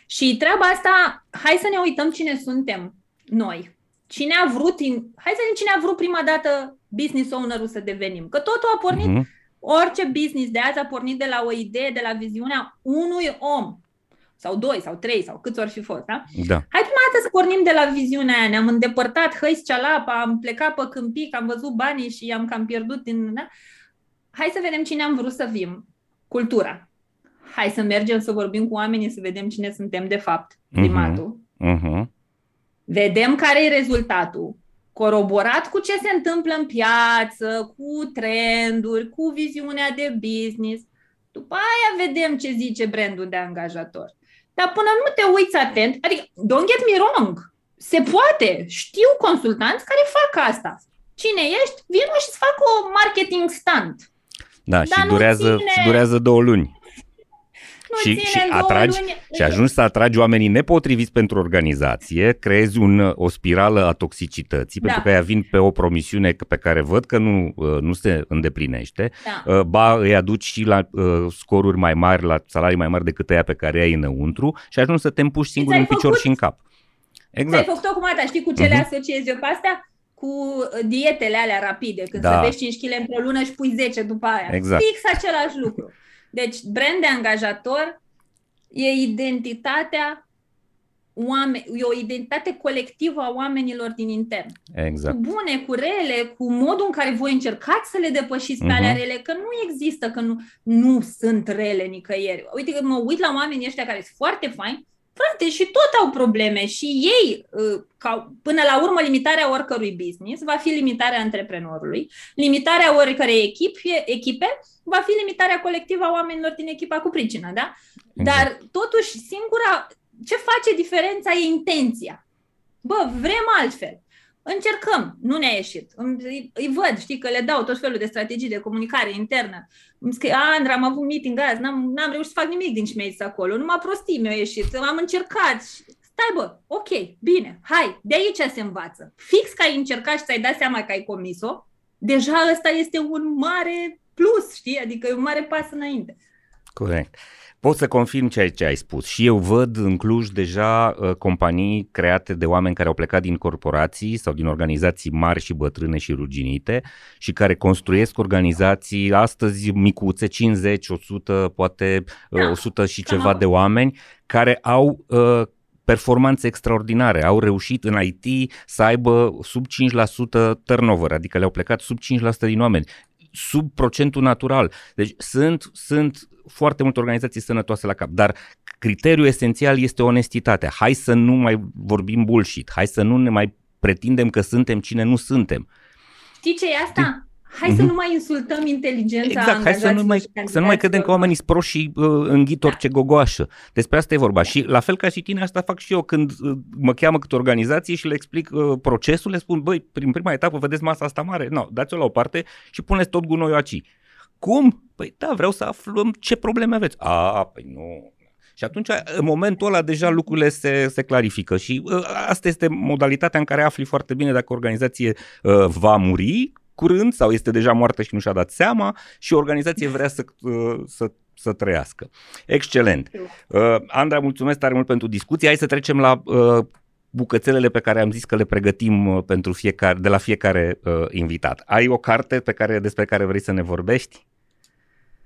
Și treaba asta, hai să ne uităm cine suntem noi. Cine a vrut, hai să vedem cine a vrut prima dată business owner-ul să devenim. Că totul a pornit, uh-huh. Orice business de azi a pornit de la o idee, de la viziunea unui om sau doi, sau trei, sau câți ori fi fost, da? Da. Hai prima dată să pornim de la viziunea aia. Ne-am îndepărtat, hăi cealapa, am plecat pe câmpic, am văzut banii și am cam pierdut din... Da? Hai să vedem cine am vrut să fim. Cultura. Hai să mergem să vorbim cu oamenii, să vedem cine suntem de fapt, mhm. primatul. Uh-huh. Uh-huh. Vedem care e rezultatul. Coroborat cu ce se întâmplă în piață, cu trenduri, cu viziunea de business. După aia vedem ce zice brandul de angajator. Dar până nu te uiți atent, adică, don't get me wrong, se poate. Știu consultanți care fac asta. Cine ești? Vino și-ți fac o marketing stand. Da, Dar și durează, ține... și durează două luni și, și, atragi, luni... și ajungi să atragi oamenii nepotriviți pentru organizație, creezi un, o spirală a toxicității, da. pentru că ea vin pe o promisiune pe care văd că nu, uh, nu se îndeplinește, da. Uh, ba îi aduci și la uh, scoruri mai mari, la salarii mai mari decât aia pe care ai înăuntru și ajungi să te împuși singur în picior făcut... și în cap. Exact. Ți-ai făcut acum, știi cu ce uh-huh. le asociezi eu pe astea? cu dietele alea rapide, când da. să vezi 5 kg într-o lună și pui 10 după aia. Exact. Fix același lucru. Deci, brand de angajator e identitatea oameni, e o identitate colectivă a oamenilor din intern. Exact. Cu bune, cu rele, cu modul în care voi încercați să le depășiți pe alea Mhm. rele, că nu există, că nu, nu sunt rele nicăieri. Uite că mă uit la oamenii ăștia care sunt foarte faini, frate, și tot au probleme și ei, uh, ca, până la urmă, limitarea oricărui business va fi limitarea antreprenorului, limitarea oricărei echipe, echipe va fi limitarea colectivă a oamenilor din echipa cu pricină, da? Dar totuși, singura, ce face diferența e intenția. Bă, vrem altfel. Încercăm, nu ne-a ieșit. Îmi- Îi, îi văd, știi, că le dau tot felul de strategii de comunicare internă. Îmi scrie, Andra, am avut meeting azi, n-am, n-am reușit să fac nimic din ce mi acolo, numai prostii mi-au ieșit, am încercat. Stai bă, ok, bine, hai, de aici se învață. Fix că ai încercat și ți-ai dat seama că ai comis-o, deja ăsta este un mare plus, știi, adică e un mare pas înainte. Corect. Pot să confirm ceea ce ai spus. Și eu văd în Cluj deja uh, companii create de oameni care au plecat din corporații sau din organizații mari și bătrâne și ruginite și care construiesc organizații astăzi micuțe, 50, 100, poate uh, Da, 100 și cam ceva acolo. de oameni care au uh, performanțe extraordinare, au reușit în IT să aibă sub 5% turnover, adică le-au plecat sub 5% din oameni sub procentul natural. Deci sunt, sunt foarte multe organizații sănătoase la cap, dar criteriul esențial este onestitatea. Hai să nu mai vorbim bullshit, hai să nu ne mai pretindem că suntem cine nu suntem. Știi ce e asta? Hai să Mhm. nu mai insultăm inteligența Exact, hai să nu mai, angajaților și să nu mai credem că candidaților. oamenii sunt proști și uh, înghit orice gogoașă. Despre asta e vorba. Și la fel ca și tine, asta fac și eu când uh, mă cheamă câte organizație și le explic uh, procesul, le spun, băi, prin prima etapă vedeți masa asta mare? Nu, dați-o la o parte și puneți tot gunoiul aici. Cum? Păi da, vreau să aflăm ce probleme aveți. A, păi nu. Și atunci, în momentul ăla, deja lucrurile se, se clarifică și uh, asta este modalitatea în care afli foarte bine dacă o organizație uh, va muri curând sau este deja moartă și nu și-a dat seama și o organizație vrea să, uh, să, să trăiască. Excelent. Uh, Andra, mulțumesc tare mult pentru discuție. Hai să trecem la uh, bucățelele pe care am zis că le pregătim uh, pentru fiecare, de la fiecare uh, invitat. Ai o carte pe care, despre care vrei să ne vorbești?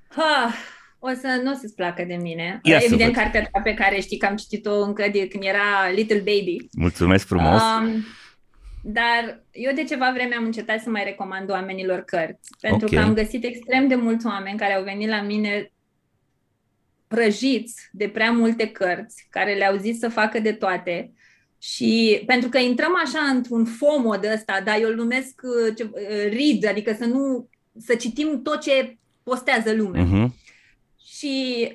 Ha, o să nu o să-ți placă de mine. Ia să Evident, văd. cartea ta pe care știi că am citit-o încă de când era Little Baby. Mulțumesc frumos. Um, dar eu de ceva vreme am încetat să mai recomand oamenilor cărți, pentru Ok. că am găsit extrem de mulți oameni care au venit la mine prăjiți de prea multe cărți, care le-au zis să facă de toate. Și pentru că intrăm așa într-un FOMO de ăsta, dar eu îl numesc uh, ce, uh, read, adică să nu să citim tot ce postează lumea. Uh-huh. Și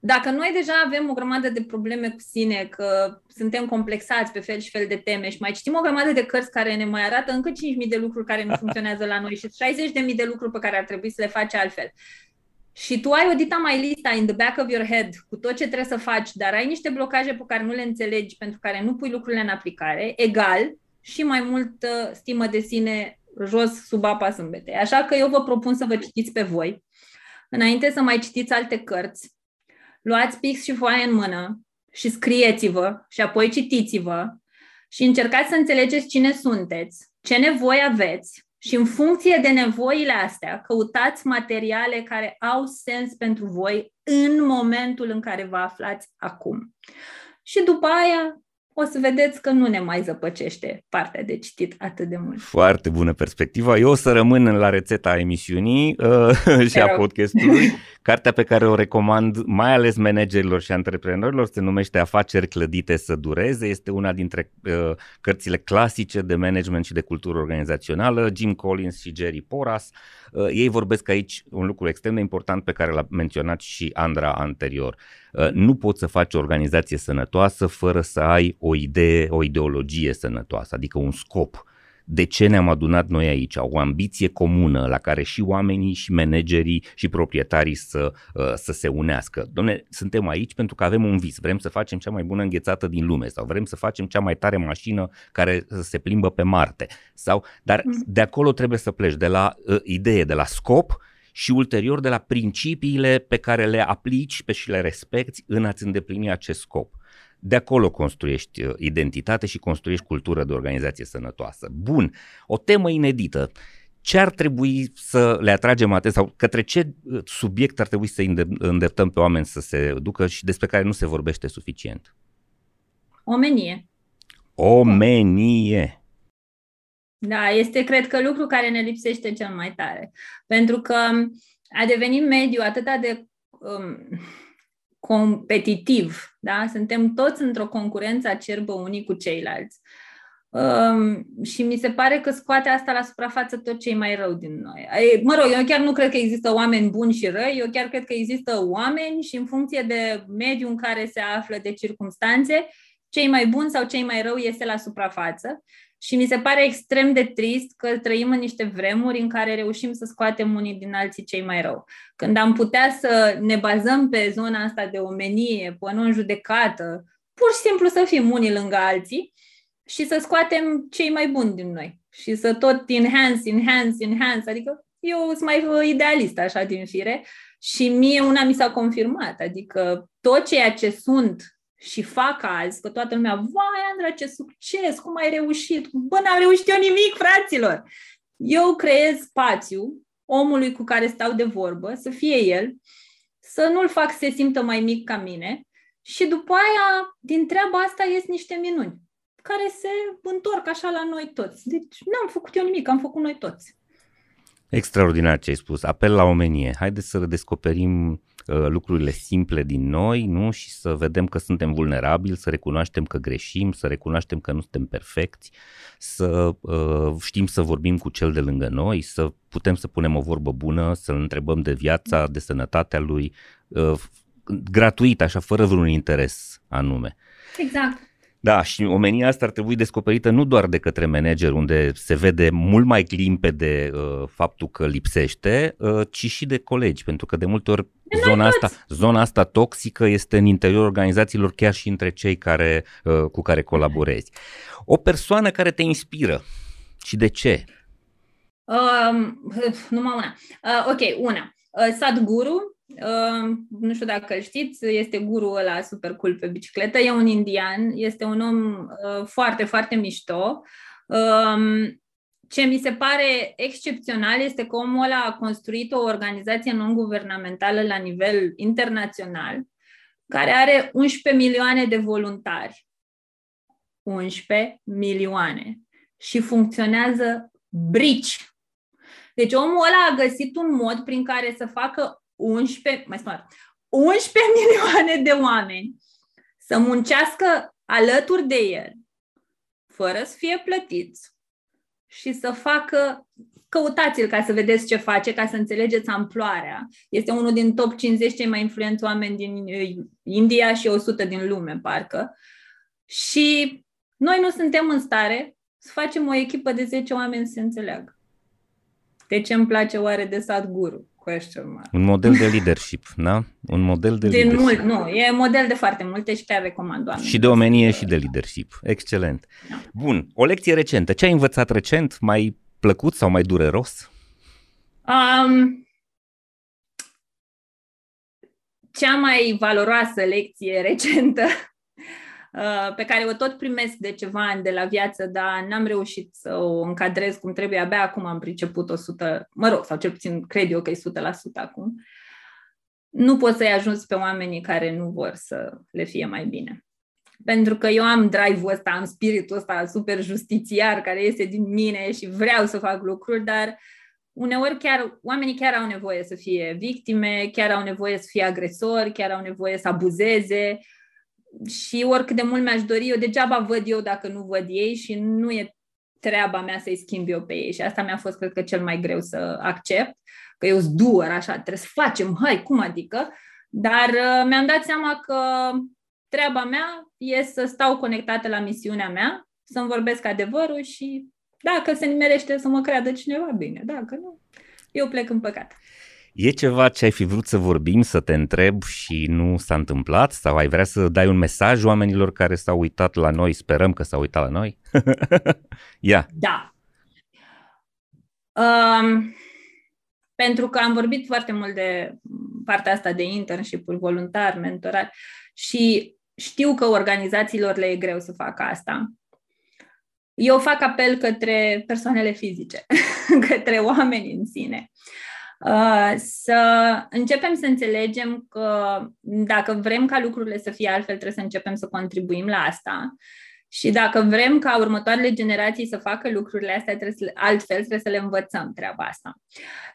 dacă noi deja avem o grămadă de probleme cu sine, că suntem complexați pe fel și fel de teme și mai citim o grămadă de cărți care ne mai arată încă 5.000 de lucruri care nu funcționează la noi și 60.000 de lucruri pe care ar trebui să le faci altfel. Și tu ai o dita mai lista in the back of your head cu tot ce trebuie să faci, dar ai niște blocaje pe care nu le înțelegi, pentru care nu pui lucrurile în aplicare, egal și mai multă stimă de sine jos sub apa sâmbetei. Așa că eu vă propun să vă citiți pe voi, înainte să mai citiți alte cărți, luați pix și foaie în mână și scrieți-vă și apoi citiți-vă și încercați să înțelegeți cine sunteți, ce nevoi aveți și în funcție de nevoile astea, căutați materiale care au sens pentru voi în momentul în care vă aflați acum. Și după aia o să vedeți că nu ne mai zăpăcește partea de citit atât de mult. Foarte bună perspectiva. Eu o să rămân la rețeta emisiunii uh, și a rog. podcastului. Cartea pe care o recomand mai ales managerilor și antreprenorilor se numește Afaceri clădite să dureze. Este una dintre uh, cărțile clasice de management și de cultură organizațională, Jim Collins și Jerry Porras. Uh, ei vorbesc aici un lucru extrem de important pe care l-a menționat și Andra anterior. Uh, nu poți să faci o organizație sănătoasă fără să ai o idee, o ideologie sănătoasă, adică un scop. De ce ne-am adunat noi aici? O ambiție comună la care și oamenii, și managerii, și proprietarii să, uh, să se unească. Domne, suntem aici pentru că avem un vis. Vrem să facem cea mai bună înghețată din lume sau vrem să facem cea mai tare mașină care se plimbă pe Marte. Sau, dar Mm. de acolo trebuie să pleci, de la uh, idee, de la scop și ulterior de la principiile pe care le aplici pe și le respecti în a-ți îndeplini acest scop. De acolo construiești uh, identitate și construiești cultură de organizație sănătoasă. Bun, o temă inedită. Ce ar trebui să le atragem atenția sau către ce uh, subiect ar trebui să înde- îndreptăm pe oameni să se ducă și despre care nu se vorbește suficient? Omenie. Omenie. Da, este, cred că, lucru care ne lipsește cel mai tare. Pentru că a devenit mediu atât de um, competitiv, da? Suntem toți într-o concurență acerbă unii cu ceilalți. Um, și mi se pare că scoate asta la suprafață tot cei mai rău din noi. Mă rog, eu chiar nu cred că există oameni buni și răi, eu chiar cred că există oameni și în funcție de mediul în care se află, de circumstanțe, cei mai buni sau cei mai rău este la suprafață. Și mi se pare extrem de trist că trăim în niște vremuri în care reușim să scoatem unii din alții cei mai rău. Când am putea să ne bazăm pe zona asta de omenie, până în judecată, pur și simplu să fim unii lângă alții, și să scoatem cei mai buni din noi. Și să tot enhance, enhance, enhance, adică eu sunt mai idealist așa din fire. Și mie una mi s-a confirmat, adică tot ceea ce sunt și fac azi, că toată lumea, vai Andra, ce succes, cum ai reușit, bă, n-am reușit eu nimic, fraților. Eu creez spațiu omului cu care stau de vorbă, să fie el, să nu-l fac să se simtă mai mic ca mine și după aia, din treaba asta ies niște minuni care se întorc așa la noi toți. Deci n-am făcut eu nimic, am făcut noi toți. Extraordinar ce ai spus. Apel la omenie. Haideți să redescoperim uh, lucrurile simple din noi, nu? Și să vedem că suntem vulnerabili, să recunoaștem că greșim, să recunoaștem că nu suntem perfecți, să uh, știm să vorbim cu cel de lângă noi, să putem să punem o vorbă bună, să-l întrebăm de viața, de sănătatea lui, uh, gratuit, așa, fără vreun interes anume. Exact. Da, și omenia asta ar trebui descoperită nu doar de către manager, unde se vede mult mai limpede uh, faptul că lipsește, uh, ci și de colegi, pentru că de multe ori zona asta, zona asta toxică este în interiorul organizațiilor, chiar și între cei care, uh, cu care colaborezi. O persoană care te inspiră și de ce? Um, numai una. Uh, ok, una. Uh, Sadhguru, nu știu dacă îl știți, este guru ăla super cool pe bicicletă, e un indian, este un om uh, foarte, foarte mișto. Um, ce mi se pare excepțional este că omul ăla a construit o organizație non-guvernamentală la nivel internațional, care are 11 milioane de voluntari. 11 milioane. Și funcționează brici. Deci omul ăla a găsit un mod prin care să facă 11, mai smart, 11 milioane de oameni să muncească alături de el, fără să fie plătiți și să facă căutați-l ca să vedeți ce face, ca să înțelegeți amploarea. Este unul din top 50 cei mai influenți oameni din uh, India și 100 din lume, parcă. Și noi nu suntem în stare să facem o echipă de 10 oameni să se înțeleagă. De ce îmi place oare de Sadhguru? question mark. Un model de leadership, da? Un model de, de leadership. mult, nu, e model de foarte multe și chiar recomand oamenii. Și de omenie și de leadership. Excelent. Da. Bun, o lecție recentă. Ce ai învățat recent? Mai plăcut sau mai dureros? Um, cea mai valoroasă lecție recentă Uh, pe care o tot primesc de ceva ani de la viață, dar n-am reușit să o încadrez cum trebuie. Abia acum am priceput 100, mă rog, sau cel puțin cred eu că e 100% acum. Nu poți să-i ajungi pe oamenii care nu vor să le fie mai bine. Pentru că eu am drive-ul ăsta, am spiritul ăsta super justițiar care iese din mine și vreau să fac lucruri, dar uneori chiar oamenii chiar au nevoie să fie victime, chiar au nevoie să fie agresori, chiar au nevoie să abuzeze și oricât de mult mi-aș dori, eu degeaba văd eu dacă nu văd ei și nu e treaba mea să-i schimb eu pe ei. Și asta mi-a fost, cred că, cel mai greu să accept, că eu sunt duer, așa, trebuie să facem, hai, cum adică? Dar uh, mi-am dat seama că treaba mea e să stau conectată la misiunea mea, să-mi vorbesc adevărul și dacă se nimerește să mă creadă cineva, bine, dacă nu, eu plec în păcat. E ceva ce ai fi vrut să vorbim, să te întreb și nu s-a întâmplat? Sau ai vrea să dai un mesaj oamenilor care s-au uitat la noi, sperăm că s-au uitat la noi? Ia. Da. Um, pentru că am vorbit foarte mult de partea asta de internship-uri voluntar, mentorat și știu că organizațiilor le e greu să facă asta. Eu fac apel către persoanele fizice, către oameni în sine Uh, să începem să înțelegem că dacă vrem ca lucrurile să fie altfel, trebuie să începem să contribuim la asta. Și dacă vrem ca următoarele generații să facă lucrurile astea trebuie să, altfel, trebuie să le învățăm treaba asta.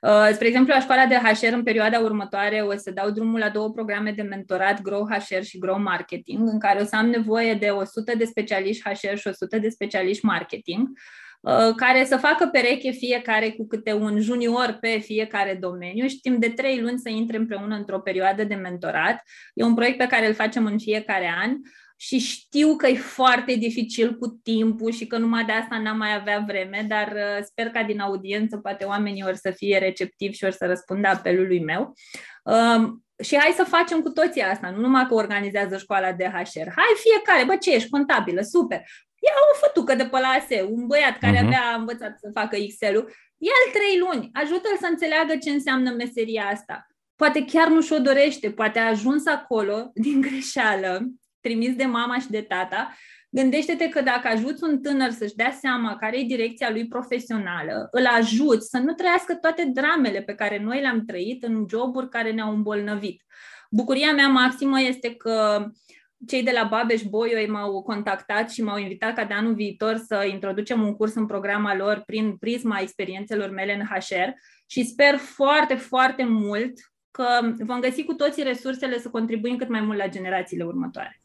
Uh, spre exemplu, la școala de HR, în perioada următoare, o să dau drumul la două programe de mentorat, Grow HR și Grow Marketing, în care o să am nevoie de 100 de specialiști HR și 100 de specialiști marketing, uh, care să facă pereche fiecare cu câte un junior pe fiecare domeniu și timp de trei luni să intre împreună într-o perioadă de mentorat. E un proiect pe care îl facem în fiecare an și știu că e foarte dificil cu timpul și că numai de asta n-am mai avea vreme, dar uh, sper ca din audiență poate oamenii ori să fie receptivi și ori să răspundă apelului meu. Um, și hai să facem cu toții asta, nu numai că organizează școala de HR. Hai fiecare, bă, ce ești, contabilă, super. Ia o fătucă de pe la ASE, un băiat care uh-huh. avea învățat să facă Excel-ul, ia-l trei luni, ajută-l să înțeleagă ce înseamnă meseria asta. Poate chiar nu și-o dorește, poate a ajuns acolo din greșeală trimis de mama și de tata, gândește-te că dacă ajuți un tânăr să-și dea seama care e direcția lui profesională, îl ajuți să nu trăiască toate dramele pe care noi le-am trăit în joburi care ne-au îmbolnăvit. Bucuria mea maximă este că cei de la Babeș Boio m-au contactat și m-au invitat ca de anul viitor să introducem un curs în programa lor prin prisma experiențelor mele în HR și sper foarte, foarte mult că vom găsi cu toții resursele să contribuim cât mai mult la generațiile următoare.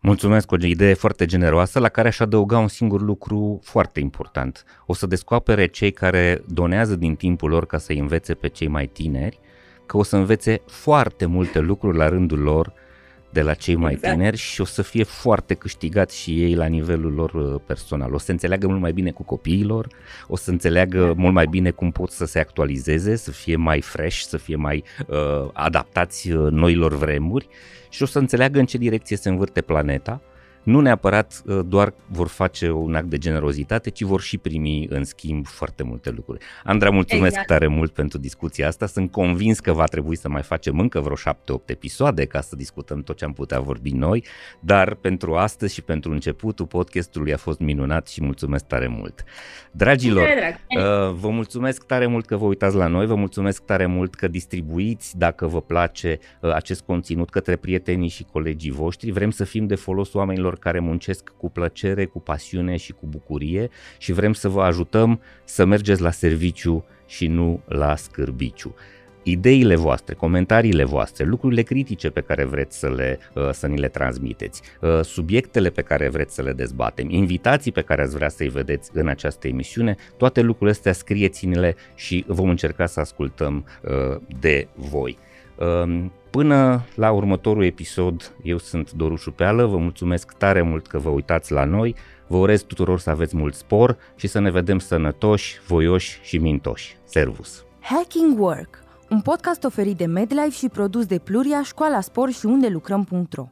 Mulțumesc, o idee foarte generoasă la care aș adăuga un singur lucru foarte important. O să descopere cei care donează din timpul lor ca să învețe pe cei mai tineri, că o să învețe foarte multe lucruri la rândul lor de la cei mai exact. tineri și o să fie foarte câștigați și ei la nivelul lor uh, personal. O să înțeleagă mult mai bine cu copiilor, o să înțeleagă mult mai bine cum pot să se actualizeze, să fie mai fresh, să fie mai uh, adaptați uh, noilor vremuri și o să înțeleagă în ce direcție se învârte planeta nu neapărat uh, doar vor face un act de generozitate, ci vor și primi în schimb foarte multe lucruri. Andra, mulțumesc exact. tare mult pentru discuția asta. Sunt convins că va trebui să mai facem încă vreo șapte-opt episoade ca să discutăm tot ce am putea vorbi noi, dar pentru astăzi și pentru începutul podcastului a fost minunat și mulțumesc tare mult. Dragilor, uh, vă mulțumesc tare mult că vă uitați la noi, vă mulțumesc tare mult că distribuiți, dacă vă place, uh, acest conținut către prietenii și colegii voștri. Vrem să fim de folos oamenilor care muncesc cu plăcere, cu pasiune și cu bucurie și vrem să vă ajutăm să mergeți la serviciu și nu la scârbiciu ideile voastre, comentariile voastre, lucrurile critice pe care vreți să, le, uh, să ni le transmiteți, uh, subiectele pe care vreți să le dezbatem, invitații pe care ați vrea să-i vedeți în această emisiune, toate lucrurile astea scrieți-ne-le și vom încerca să ascultăm uh, de voi. Um, până la următorul episod, eu sunt Doru Șupeală, vă mulțumesc tare mult că vă uitați la noi, vă urez tuturor să aveți mult spor și să ne vedem sănătoși, voioși și mintoși. Servus! Hacking Work, un podcast oferit de MedLife și produs de Pluria, Școala Spor și unde lucrăm.ro